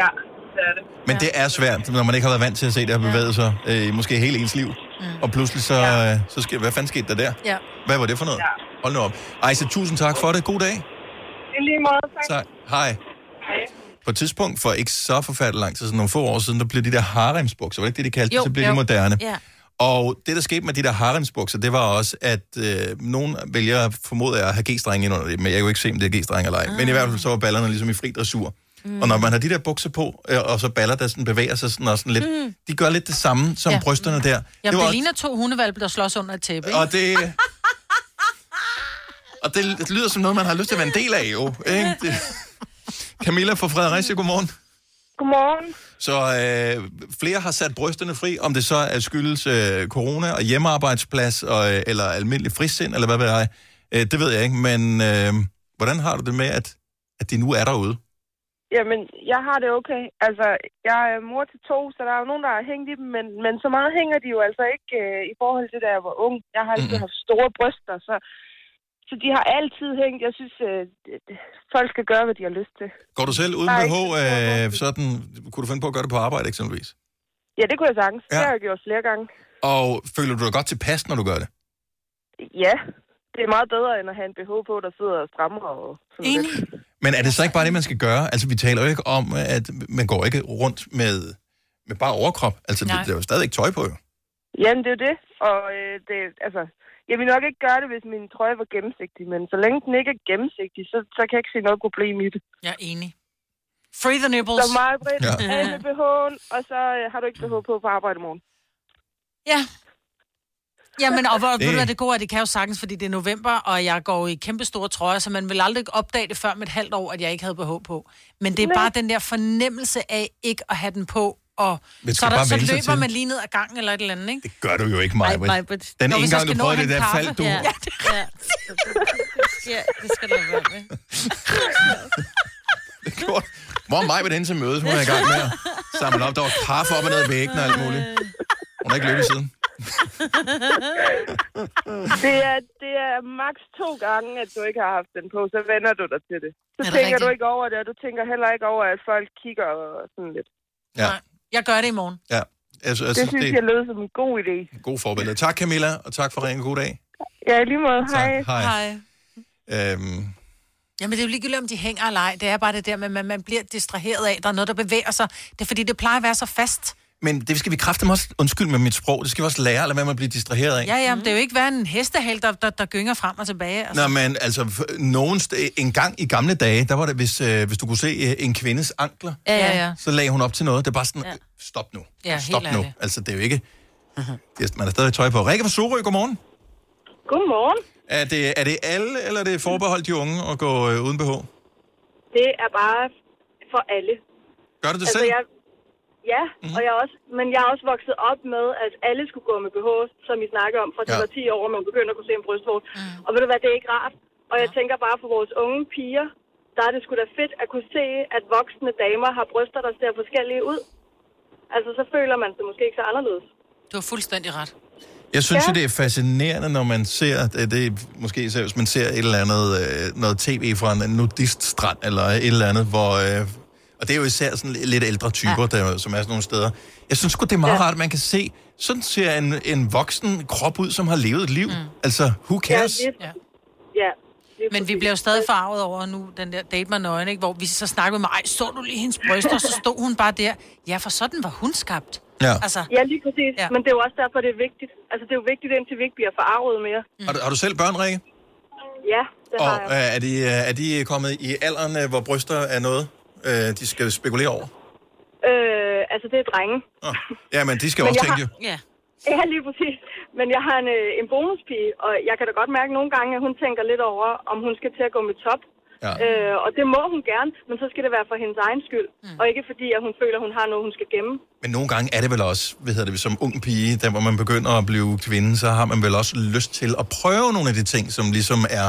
Ja, det er det.
Men det er svært, når man ikke har været vant til at se det her bevæget sig, øh, måske hele ens liv. Mm. Og pludselig så, øh, så sker, hvad fanden skete der der?
Ja.
Hvad var det for noget?
Ja.
Hold nu op. Ejse, tusind tak for det. God dag.
I lige måde, tak.
Så, hej.
Hej.
På et tidspunkt, for ikke så forfærdeligt lang tid, sådan nogle få år siden, der blev de der haremsbukser, var det ikke det, de kaldte
Jo,
det? Så blev
jo.
de moderne.
Ja.
Og det, der skete med de der haremsbukser, det var også, at øh, nogen vælger, formoder jeg, at have g-strenge ind under det, men jeg kan jo ikke se, om det er g-strenge eller ej. Men i hvert fald så var ballerne ligesom i fri dressur. Mm. Og når man har de der bukser på, øh, og så baller, der sådan bevæger sig sådan og sådan lidt,
Mm.
de gør lidt det samme som ja. Brysterne der.
Jamen,
var
det
også-
ligner to hundevalpe, der slås under et tæppe, ikke?
og det... Og det, det lyder som noget, man har lyst til at være en del af, jo. Ikke? Det... <laughs> Camilla fra Fredericia, godmorgen.
Godmorgen.
Så øh, flere har sat brysterne fri, om det så er skyldes øh, corona og hjemmearbejdsplads, og, øh, eller almindelig frisind, eller hvad ved jeg. Øh, det ved jeg ikke, men øh, hvordan har du det med, at, at de nu er derude?
Jamen, jeg har det okay. Altså, jeg er mor til to, så der er jo nogen, der har hængt i dem, men, men så meget hænger de jo altså ikke øh, i forhold til, da jeg var ung. Jeg har altid haft store bryster, så, så de har altid hængt. Jeg synes, øh, det- det- folk skal gøre, hvad de har lyst til.
Går du selv uden
Nej,
BH, øh, sådan, kunne du finde på at gøre det på arbejde eksempelvis?
Ja, det kunne jeg sagtens. Ja. Det har jeg gjort flere gange.
Og føler du dig godt tilpas, når du gør det?
Ja, det er meget bedre, end at have en BH på, der sidder og strammer og sådan
Enig.
lidt.
Men er det så ikke bare det, man skal gøre? Altså, vi taler jo ikke om, at man går ikke rundt med, med bare overkrop. Altså, det,
Nej.
der er jo stadig ikke tøj på, jo.
Jamen, det er jo det. Og øh, det, altså, jeg vil nok ikke gøre det, hvis min trøje var gennemsigtig, men så længe den ikke er gennemsigtig, så, så kan jeg ikke se noget problem i det.
Jeg er enig. Free the nipples.
Så meget bredt,
Ja.
med BH'en, og så øh, har du ikke BH på på arbejde i morgen.
Ja. Jamen, og hvor,
Det-
ved du hvad det gode er, det kan jo sagtens, fordi det er november, og jeg går i kæmpe store trøjer, så man vil aldrig opdage det før med et halvt år, at jeg ikke havde BH på. Men det er
Nej.
bare den der fornemmelse af ikke at have den på, og så, er der, så løber
til.
man lige ned ad gangen eller et eller andet, ikke?
Det gør du jo ikke, Maja.
Nej,
Den
Nå,
ene gang, du
skal nå
prøvede det der,
hente
faldt du.
kaffe.
Ja, ja. ja, det skal der være med.
Hvor er mig ved den til mødes? Hun er i gang med at samle op. Der var kaffe op og ned ad væggen og alt muligt. Hun har ikke løbet siden.
Det er, det er maks to gange, at du ikke har haft den på, så vender du dig til det. Så
Er det
tænker du
rigtigt?
ikke over det, og du tænker heller ikke over, at folk kigger og sådan lidt.
Ja.
Jeg gør det i morgen.
Ja. Altså,
Det
altså,
synes
det
jeg lød som en god idé.
god forbillede. Tak, Camilla, og tak for ringen. God dag.
Ja, lige måde. Hej.
Hej.
Hej.
Øhm,
Jamen, det er jo ligegyldigt, om de hænger eller ej. Det er bare det der med, at man, man bliver distraheret af, at der er noget, der bevæger sig. Det er fordi, det plejer at være så fast.
Men det skal vi kræfte også, undskyld med mit sprog, det skal vi også lære, eller hvad man bliver distraheret af.
Ja, ja, men det er jo ikke være en hestehal, der, der, der gynger frem og tilbage. Altså.
Nå, men altså, nogen st- en gang i gamle dage, der var det, hvis, øh, hvis du kunne se øh, en kvindes ankler,
Ja, ja, ja.
så lagde hun op til noget. Det er bare sådan,
Ja.
ja. stop nu.
Ja,
stop
helt
nu.
ærligt.
Altså, det er jo ikke... Er, man har stadig tøj på. Rikke fra Sorø, godmorgen.
Godmorgen.
Er det, er det alle, eller er det forbeholdt de unge at gå øh, uden BH?
Det er bare for alle.
Gør du det
altså,
selv?
Jeg, ja, mm-hmm. og jeg er også, men jeg er også vokset op med, at alle skulle gå med BH, som I snakker om, fra de
Ja.
var 10 år, og man begynder at kunne se en brystvorte. Mm. Og ved du hvad, det er ikke rart. Og jeg tænker bare for vores unge piger, der er det sgu da fedt at kunne se, at voksne damer har bryster, der ser forskellige ud. Altså, så føler man sig måske ikke så anderledes.
Du har fuldstændig ret.
Jeg synes
Ja.
jo, det er fascinerende, når man ser, det, det er måske især, hvis man ser et eller andet, øh, noget tv fra en nudiststrand, eller et eller andet, hvor, øh, og det er jo især sådan lidt ældre typer, ja. der, som er sådan nogle steder. Jeg synes godt det er meget ja. rart, at man kan se, sådan ser en, en voksen krop ud, som har levet et liv. Mm. Altså, who cares?
Ja,
Ja.
ja.
Men vi bliver jo stadig farvet over nu, den der date med nøgen, ikke? hvor vi så snakkede med mig, så du lige hendes bryster, og så stod hun bare der. Ja, for sådan var hun skabt.
Ja.
Altså,
Ja, lige præcis. Ja. Men det er jo også derfor, det er vigtigt. Altså, det er jo vigtigt, indtil vi ikke bliver forarvet mere.
Mm. Har, du, har du selv børn, Rikke?
Ja, det
Og
har jeg.
øh, er, de, øh, er de kommet i alderen, øh, hvor bryster er noget, øh, de skal spekulere over?
Øh, altså, det er drenge.
Ja, men de skal <laughs>
Men
også tænke jo.
har- Ja, lige præcis. Men jeg har en, øh, en bonuspige, og jeg kan da godt mærke nogle gange, at hun tænker lidt over, om hun skal til at gå med top.
Ja.
Øh, og det må hun gerne, men så skal det være for hendes egen skyld. Mm. Og ikke fordi, at hun føler, at hun har noget, hun skal gemme.
Men nogle gange er det vel også, hvad hedder det, som ung pige, der hvor man begynder at blive kvinde, så har man vel også lyst til at prøve nogle af de ting, som ligesom er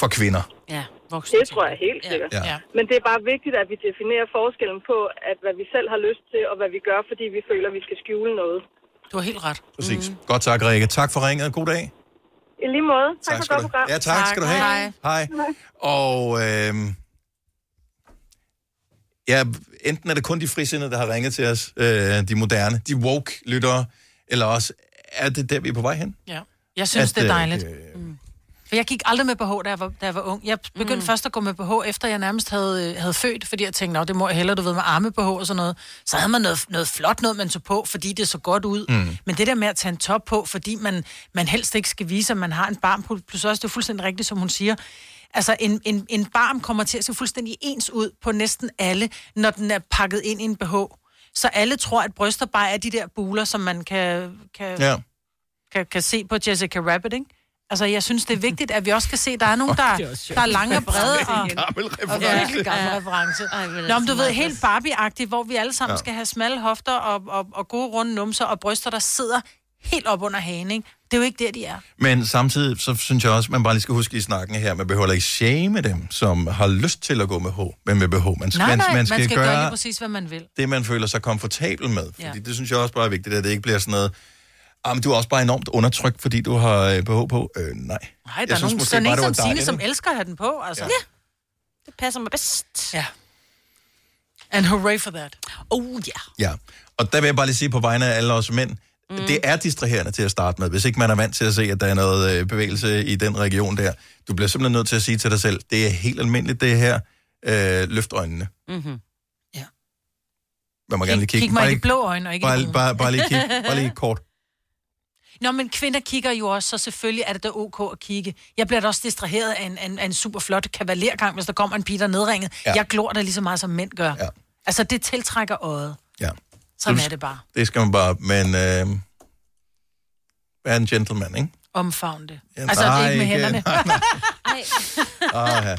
for kvinder.
Ja, voksne
Det tror jeg helt sikkert.
Ja. Ja.
Men det er bare vigtigt, at vi definerer forskellen på, at hvad vi selv har lyst til, og hvad vi gør, fordi vi føler, at vi skal skjule noget.
Du har helt ret.
Præcis. Mm. Godt tak, Rikke. Tak for ringet. God dag.
I lige måde. Tak,
Tak
for
skal
godt
du-
program.
Ja, tak, tak skal du have.
Hej.
Hej. Og øh, ja, enten er det kun de frisindede, der har ringet til os, øh, de moderne, de woke-lyttere, eller også er det der, vi er på vej hen.
Ja. Jeg synes,
At,
det er
øh,
dejligt. Mm. For jeg gik aldrig med BH, da jeg var, da jeg var ung. Jeg begyndte mm. først at gå med BH, efter jeg nærmest havde, øh, havde født, fordi jeg tænkte, "Nå, det må jeg hellere, du ved, med arme BH og sådan noget. Så havde man noget, noget flot noget, man tog på, fordi det så godt ud.
Mm.
Men det der med at tage en top på, fordi man, man helst ikke skal vise, at man har en barm, plus også, det er fuldstændig rigtigt, som hun siger, Altså, en, en, en barm kommer til at se fuldstændig ens ud på næsten alle, når den er pakket ind i en BH. Så alle tror, at bryster bare er de der buler, som man kan, kan,
Ja.
kan, kan se på Jessica Rabbit, ikke? Altså, jeg synes, det er vigtigt, at vi også kan se, at der er nogen, der,
er
der er lange og brede. Og,
en gammel
og
reference.
virkelig gammel
Ja.
reference. Nå,
altså,
men du ved, helt Barbie-agtigt, hvor vi alle sammen
Ja.
skal have smalle hofter og, og, og gode runde numser og bryster, der sidder helt op under hagen, ikke? Det er jo ikke der, de er.
Men samtidig, så synes jeg også, man bare lige skal huske i snakken her, man behøver ikke shame dem, som har lyst til at gå med H, men med BH. Man,
Nej, nej,
man,
man skal, gøre, gøre lige præcis, hvad man vil.
det, man føler sig komfortabel med. Fordi
Ja.
det synes jeg også bare er vigtigt, at det ikke bliver sådan noget, ah, men du er også bare enormt undertrykt, fordi du har øh, BH på. Øh, nej.
Nej, der
Jeg
er
synes
nogen,
måske
der er
bare,
en som Signe, som elsker at have den på, altså.
Ja.
Ja.
Det passer mig bedst.
Ja. And hooray for that.
Oh, ja. Yeah.
Ja, og der vil jeg bare lige sige på vegne af alle os mænd, mm. det er distraherende til at starte med, hvis ikke man er vant til at se, at der er noget øh, bevægelse i den region der. Du bliver simpelthen nødt til at sige til dig selv, det er helt almindeligt det her, øh, løft øjnene.
Mm-hmm.
Man må gerne lige kigge.
Kig mig
Bare
i de
lige-
blå øjne, og ikke
bare, bare, bare lige kig, bare lige <laughs> kort.
Nå, men kvinder kigger jo også, så selvfølgelig er det da ok at kigge. Jeg bliver da også distraheret af en, en, en super flot kavalergang, hvis der kommer en pige, der er nedringet.
Ja.
Jeg glor da lige så meget, som mænd gør.
Ja.
Altså, det tiltrækker øjet.
Ja.
Sådan
Så-
er det bare.
Det skal man bare, men øh, være en gentleman, ikke?
Omfavn det.
Ja,
altså, det er
nej,
ikke med hænderne. <laughs>
Ah, <laughs> ja.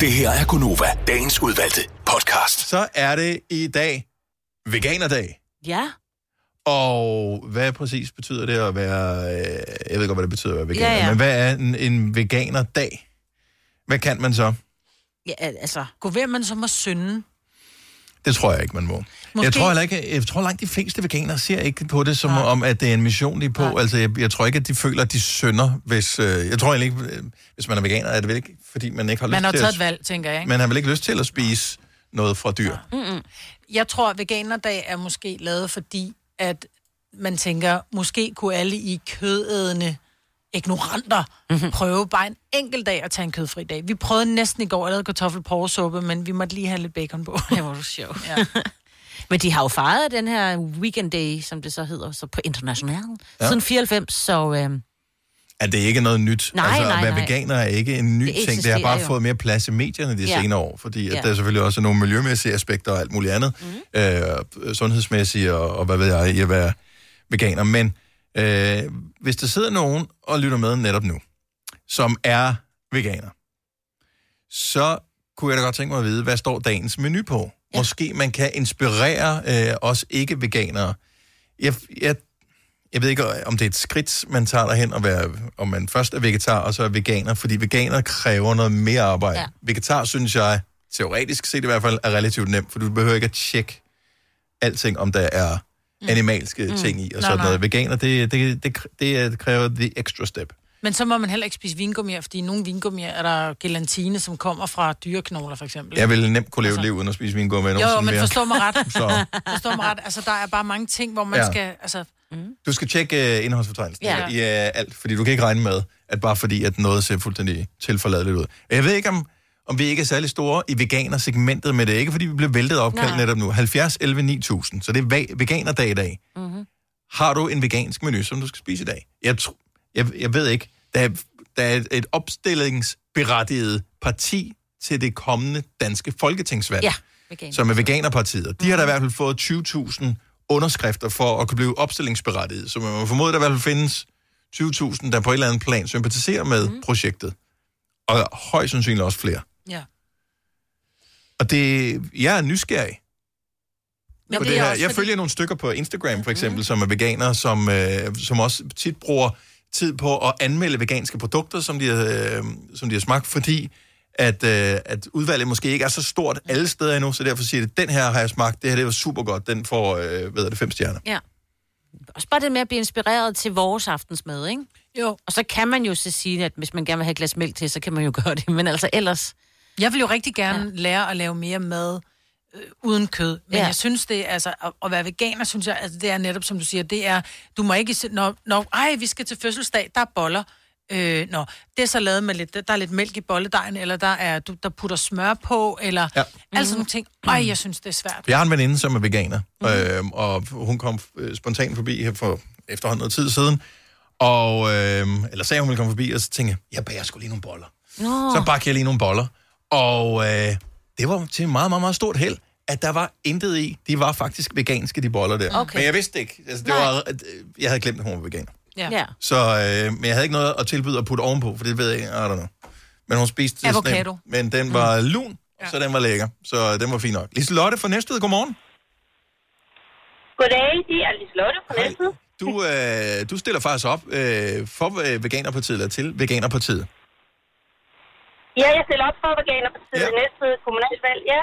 Det her er Gunova, dagens udvalgte podcast.
Så er det i dag veganerdag.
Ja.
Og hvad præcis betyder det at være... Øh, jeg ved godt, hvad det betyder at være veganer,
Ja, ja.
men hvad er en, en veganerdag? Hvad kan man så?
Ja, altså.
Gå ved, man så må synde.
Det tror jeg ikke, man må. Måske... Jeg tror heller ikke, jeg tror langt de fleste veganere ser ikke på det som om, at det er en mission, de er på. Altså, jeg, jeg tror ikke, at de føler, at de synder, hvis... Øh, jeg tror egentlig ikke, øh, hvis man er veganer, er det vel ikke, fordi man ikke har
Man
lyst
har
til
taget
at...
et valg, tænker jeg, ikke?
Man har vel ikke lyst til at spise noget fra dyr.
Mm-mm. Jeg tror, at veganerdag er måske lavet, fordi at man tænker, måske kunne alle i kødædende ignoranter mm-hmm. prøve bare en enkelt dag at tage en kødfri dag. Vi prøvede næsten i går at lave kartoffelporresuppe, men vi måtte lige have lidt bacon på.
Det var du sjov. Ja. <laughs> Men de har jo fejret den her weekend day, som det så hedder, så på international,
Ja.
siden 94, så... Øhm,
At det ikke er noget nyt.
Nej,
altså,
nej,
at være
nej.
veganer er ikke en ny
Det
ting. Det har bare
jo.
fået mere plads i medierne de
Ja.
senere år, fordi at
Ja.
der er selvfølgelig også nogle miljømæssige aspekter og alt muligt andet, mm. øh, sundhedsmæssige og, og hvad ved jeg, i at være veganer. Men øh, hvis der sidder nogen og lytter med netop nu, som er veganer, så kunne jeg da godt tænke mig at vide, hvad står dagens menu på? Ja. Måske man kan inspirere øh, os ikke-veganere. Jeg, jeg, jeg ved ikke, om det er et skridt, man tager derhen, og være, om man først er vegetar, og så er veganer, fordi veganer kræver noget mere arbejde. Ja. Vegetar, synes jeg, teoretisk set i hvert fald, er relativt nemt, for du behøver ikke at tjekke alting, om der er animalske mm. ting i, og
Nej,
sådan
nej.
noget. Veganer, det, det, det, det kræver the extra step.
Men så må man heller ikke spise vingummier, fordi i nogle vingummier er der gelatine, som kommer fra dyreknogler, for eksempel.
Jeg ville nemt kunne leve altså, liv uden at spise vingummi
Jo, men
mere.
forstå mig ret. <laughs>
Så.
Forstå mig ret. Altså, der er bare mange ting, hvor man
ja.
skal... Altså,
Du skal tjekke uh, indholdsfortegnelsen
Ja.
i uh, alt, fordi du kan ikke regne med, at bare fordi, at noget ser fuldstændig tilforladeligt ud. Jeg ved ikke, om, om vi ikke er særlig store i veganersegmentet med det. Ikke fordi vi bliver væltet opkaldt netop nu. 70, 11, 9000. Så det er veganerdag i dag.
mm-hmm.
Har du en vegansk menu, som du skal spise i dag? Jeg, tr- jeg, jeg ved ikke. Der er, der er et, et opstillingsberettiget parti til det kommende danske folketingsvalg.
Ja, veganer.
Som er Veganerpartiet. De har da i hvert fald fået 20.000 underskrifter for at kunne blive opstillingsberettiget. Så man må formode, at der i hvert fald findes 20.000, der på et eller andet plan sympatiserer med mm. projektet. Og højst sandsynligt også flere.
ja.
Og det, jeg er nysgerrig.
Men
på
det
det
er
her. Jeg
fordi-
følger nogle stykker på Instagram, for eksempel, mm. som er veganere, som, øh, som også tit bruger tid på at anmelde veganske produkter, som de, øh, som de har smagt, fordi at, øh, at udvalget måske ikke er så stort alle steder endnu, så derfor siger det, den her har jeg smagt, det her det var super godt, den får, øh, hvad er det, fem stjerner.
Ja. også bare det med at blive inspireret til vores aftensmad, ikke?
Jo.
Og så kan man jo så sige, at hvis man gerne vil have et glas mælk til, så kan man jo <laughs> gøre det. Men altså ellers...
Jeg vil jo rigtig gerne ja. lære at lave mere mad øh, uden kød. Men
Ja.
jeg synes, det er, altså, at, at være veganer, synes jeg, altså, det er netop, som du siger, det er, du må ikke, se- når, når ej, vi skal til fødselsdag, der er boller. Øh, nå, det er så lavet med lidt, der er lidt mælk i bolledejen, eller der er, du, der putter smør på, eller ja. altså nogle ting. Ej, jeg synes, det er svært.
Jeg har en veninde, som er veganer, mm-hmm. øh, og hun kom øh, spontant forbi her for efterhånden noget tid siden, og, øh, eller sagde, hun ville komme forbi, og så tænkte jeg, jeg bager sgu lige nogle boller.
Nå.
Så bagte jeg lige nogle boller, og øh, det var til meget, meget, meget stort held, at der var intet i. De var faktisk veganske, de boller der.
Okay.
Men jeg vidste ikke. Altså, det
Nej.
var, øh, jeg havde glemt, at hun var veganer.
Ja.
ja.
Så, øh, men jeg havde ikke noget at tilbyde at putte ovenpå, for det ved jeg ikke. I don't know. Men hun spiste sådan en-
Avocado.
Men den var mm. lun, så den var lækker. Så den var fin nok. Lise Lotte fra Næstved, godmorgen.
Goddag, det er Liselotte fra Næstved.
Du, øh, du stiller faktisk op øh, for øh, Veganerpartiet, eller til Veganerpartiet.
Ja, jeg stiller op for Veganerpartiet ja. i Næstved kommunalvalg, ja.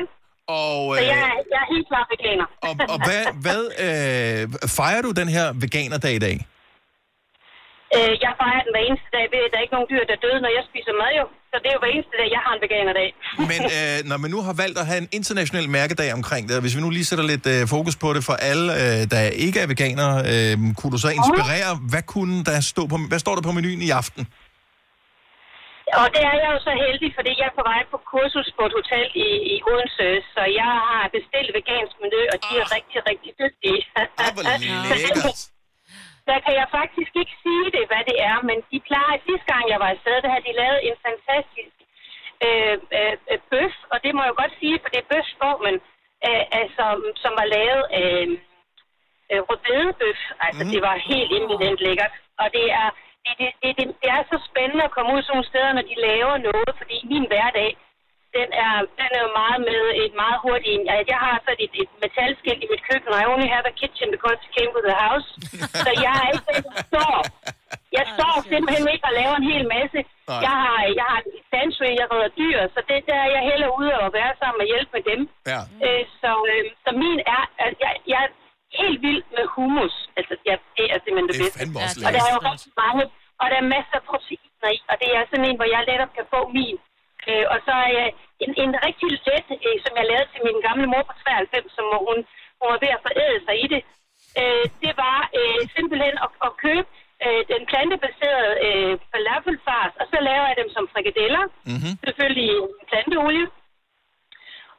Og,
Så
øh,
jeg, er- jeg er helt klart veganer.
og, og hvad, hvad øh, fejrer du den her veganerdag i dag?
Øh, jeg fejrer den hver eneste dag ved, at der er ikke nogen dyr, der er døde, når jeg spiser mad jo. Så det er jo hver eneste dag, jeg har en veganerdag. <laughs>
Men øh, når man nu har valgt at have en international mærkedag omkring det, og hvis vi nu lige sætter lidt øh, fokus på det for alle, øh, der ikke er veganere, øh, kunne du så inspirere, hvad kunne der stå på, hvad står der på menuen i aften?
Og det er jeg jo så heldig, fordi jeg er på vej på kursus på et hotel i, i Odense, så jeg har bestilt vegansk menu, og de er rigtig, rigtig dygtige. <laughs>
lækkert.
Der kan jeg faktisk ikke sige det, hvad det er, men de plejer, sidste gang jeg var afsted, der havde de lavet en fantastisk øh, øh, øh, bøf, og det må jeg godt sige, for det er bøfsformen, øh, altså, som var lavet af øh, rødbedebøf. Altså, mm. det var helt eminent lækkert. Og det er, det, det, det, det, det er så spændende at komme ud sådan nogle steder, når de laver noget, fordi min hverdag, den er, den er jo meget med et meget hurtigt... Jeg, jeg har så et, et metalskilt i mit køkken, og I only have a kitchen because it came with the house. <laughs> så jeg er ikke den, der står. Jeg står simpelthen ikke og laver en hel masse.
Nej.
Jeg har, jeg har et sanctuary, jeg redder dyr, så det der er jeg heller ude og være sammen og hjælpe med dem.
Ja.
Øh, så, øh, så min er, at jeg, jeg er helt vild med hummus. Altså, ja, det er simpelthen det,
Det
bedste. og der er jo rigtig mange, og der er masser af proteiner i, og det er sådan en, hvor jeg netop kan få min. Øh, og så jeg en, en rigtig let, øh, som jeg lavede til min gamle mor på 93, som hun, hun var ved at foræde sig i det. Øh, det var øh, simpelthen at, at købe øh, den plantebaserede øh, falafelfars, og så laver jeg dem som frikadeller.
Mm-hmm.
Selvfølgelig i planteolie.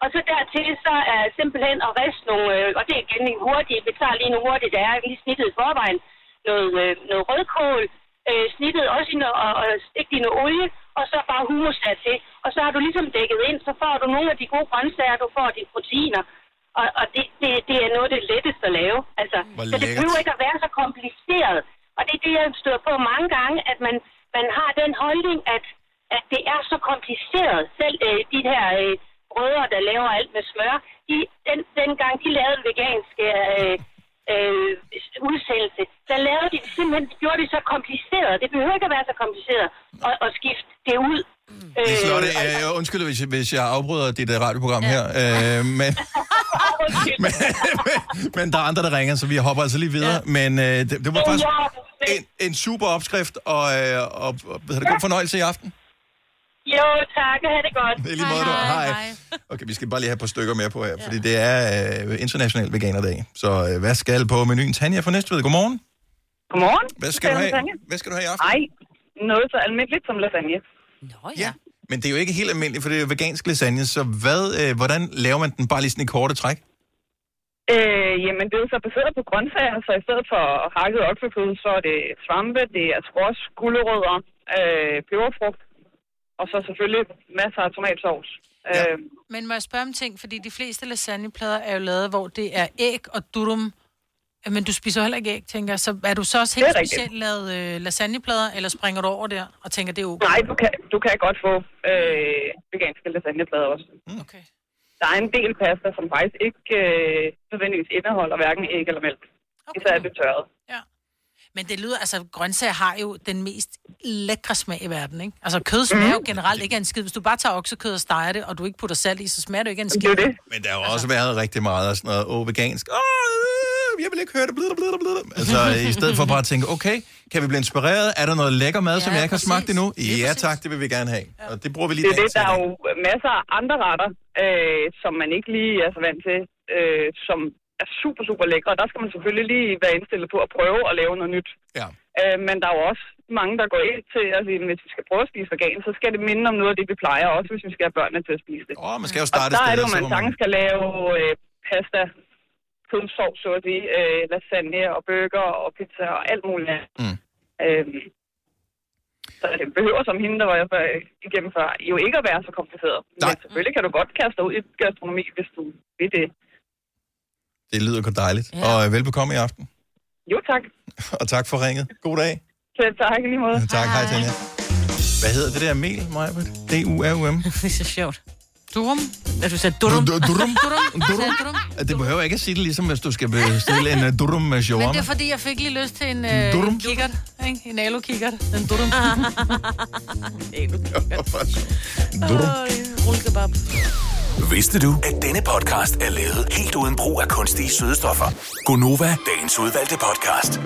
Og så dertil, så er simpelthen at riste nogle, øh, og det er igen en hurtig, vi tager lige nogle hurtigt, der er lige snittet i forvejen, noget, øh, noget rødkål, øh, snittet også i noget, og, og stigt i noget olie, og så bare hummus dertil. Og så har du ligesom dækket ind, så får du nogle af de gode grøntsager, du får dine proteiner. Og, og det, det, det er noget af det letteste at lave. Altså, så det behøver ikke at være så kompliceret. Og det er det, jeg støder på mange gange, at man, man har den holdning, at, at det er så kompliceret. Selv øh, de her øh, brødre, der laver alt med smør, de, den, dengang de lavede en vegansk øh, øh, udsendelse, der lavede de det simpelthen, de gjorde det så kompliceret. Det behøver ikke at være så kompliceret at, at skifte det ud. Øh,
Liselotte, jeg, jeg undskylder, hvis, jeg- hvis jeg afbryder dit uh, radioprogram her, øh, <laughs> men, men, men, <laughs> men der er andre, der ringer, så vi hopper altså lige videre. Ja. Men øh, det, det var faktisk en, en super opskrift, og, øh, og, og det, god fornøjelse i aften.
Jo, tak. Ha' det godt.
Det er lige måde, du. Hej. Okay, vi skal bare lige have et par stykker mere på her, fordi det er øh, International Veganerdag. Så øh, hvad skal på menuen? Tanja fra Næstved, godmorgen.
Godmorgen.
Hvad skal, du have? Hvad skal du have i aften?
Ej, noget så almindeligt som lasagne.
Nå
ja. Men det er jo ikke helt almindeligt, for det er jo vegansk lasagne, så hvad, øh, hvordan laver man den bare lige sådan i korte træk?
Øh, jamen, det er jo så baseret på grøntsager, så i stedet for hakket oksekød, så er det svampe, det er squash, gulerødder, øh, peberfrugt, og så selvfølgelig masser af tomatsovs. Ja. Øh,
Men må jeg spørge om ting, fordi de fleste lasagneplader er jo lavet, hvor det er æg og durum. Øh, Men du spiser heller ikke æg, tænker jeg. Så er du så også helt
rigtigt.
specielt lavet øh, lasagneplader, eller springer du over der og tænker, det er okay?
nej, du kan, du kan godt få øh, veganske lasagneplader også.
Mm.
Okay.
Der er en del pasta, som faktisk ikke øh, nødvendigvis indeholder hverken æg eller mælk. Okay. Især er det tørret.
Men det lyder, altså grøntsager har jo den mest lækre smag i verden, ikke? Altså kød smager jo generelt ikke af en skid. Hvis du bare tager oksekød og steger det, og du ikke putter salt i, så smager det jo ikke af en skid.
Det er det.
Men der har jo også været rigtig meget af sådan noget, åh, vegansk, åh, øh, jeg vil ikke høre det. Blid, blid, blid. Altså, i stedet for bare at tænke, okay, kan vi blive inspireret? Er der noget lækker mad, ja, som jeg ikke har smagt endnu? Ja, tak, det vil vi gerne have. Og det bruger vi lige
Det er det, der er jo masser af andre retter, øh, som man ikke lige er så vant til, øh, som er super, super lækre. Og der skal man selvfølgelig lige være indstillet på at prøve at lave noget nyt.
Ja.
Øh, men der er jo også mange, der går ind til, at sige, hvis vi skal prøve at spise vegan, så skal det minde om noget af det, vi plejer, også hvis vi skal have børnene til at spise det.
Åh, man skal jo starte
og der er det jo, man sagtens skal lave øh, pasta, kødsovs, så at sige, øh, lasagne og burger og pizza og alt muligt andet.
Mm.
Øhm, så det behøver som hende, der var jeg igennem før, jo ikke at være så kompliceret. Nej. Men selvfølgelig kan du godt kaste dig ud i gastronomi, hvis du vil det.
Det lyder godt dejligt. Ja. Og øh, velbekomme i aften.
Jo, tak. <laughs>
Og tak for ringet. God dag.
Selv tak i lige måde.
Tak, hej Tanja. Hvad hedder det der mel, Maja? D-U-R-U-M? <laughs>
det er så sjovt.
Durum?
Ja, du sagde durum.
Du- du- durum. <laughs>
Durum?
Durum.
Durum?
Det behøver ikke at sige det ligesom, hvis du skal bestille en uh, durum med
Men
shawarma.
det er fordi, jeg fik lige lyst til en, øh,
Durum?
en kikkert, ikke? En alu-kikkert. En durum.
Durum.
Rullekebab.
Vidste du, at denne podcast er lavet helt uden brug af kunstige sødestoffer? Gonova, dagens udvalgte podcast.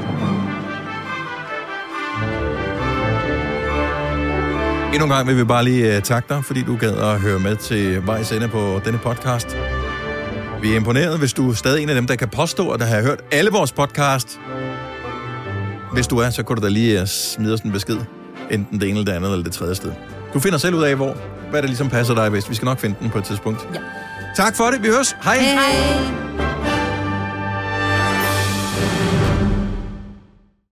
Endnu en gang vil vi bare lige uh, takke dig, fordi du gad at høre med til vejs ende på denne podcast. Vi er imponeret, hvis du er stadig en af dem, der kan påstå, at der har hørt alle vores podcast. Hvis du er, så kunne du da lige øh, smide os en besked. Enten det ene, eller det andet, eller det tredje sted. Du finder selv ud af, hvor. Hvad der ligesom passer dig bedst. Vi skal nok finde den på et tidspunkt. Ja. Tak for det. Vi høres. Hej.
Hej.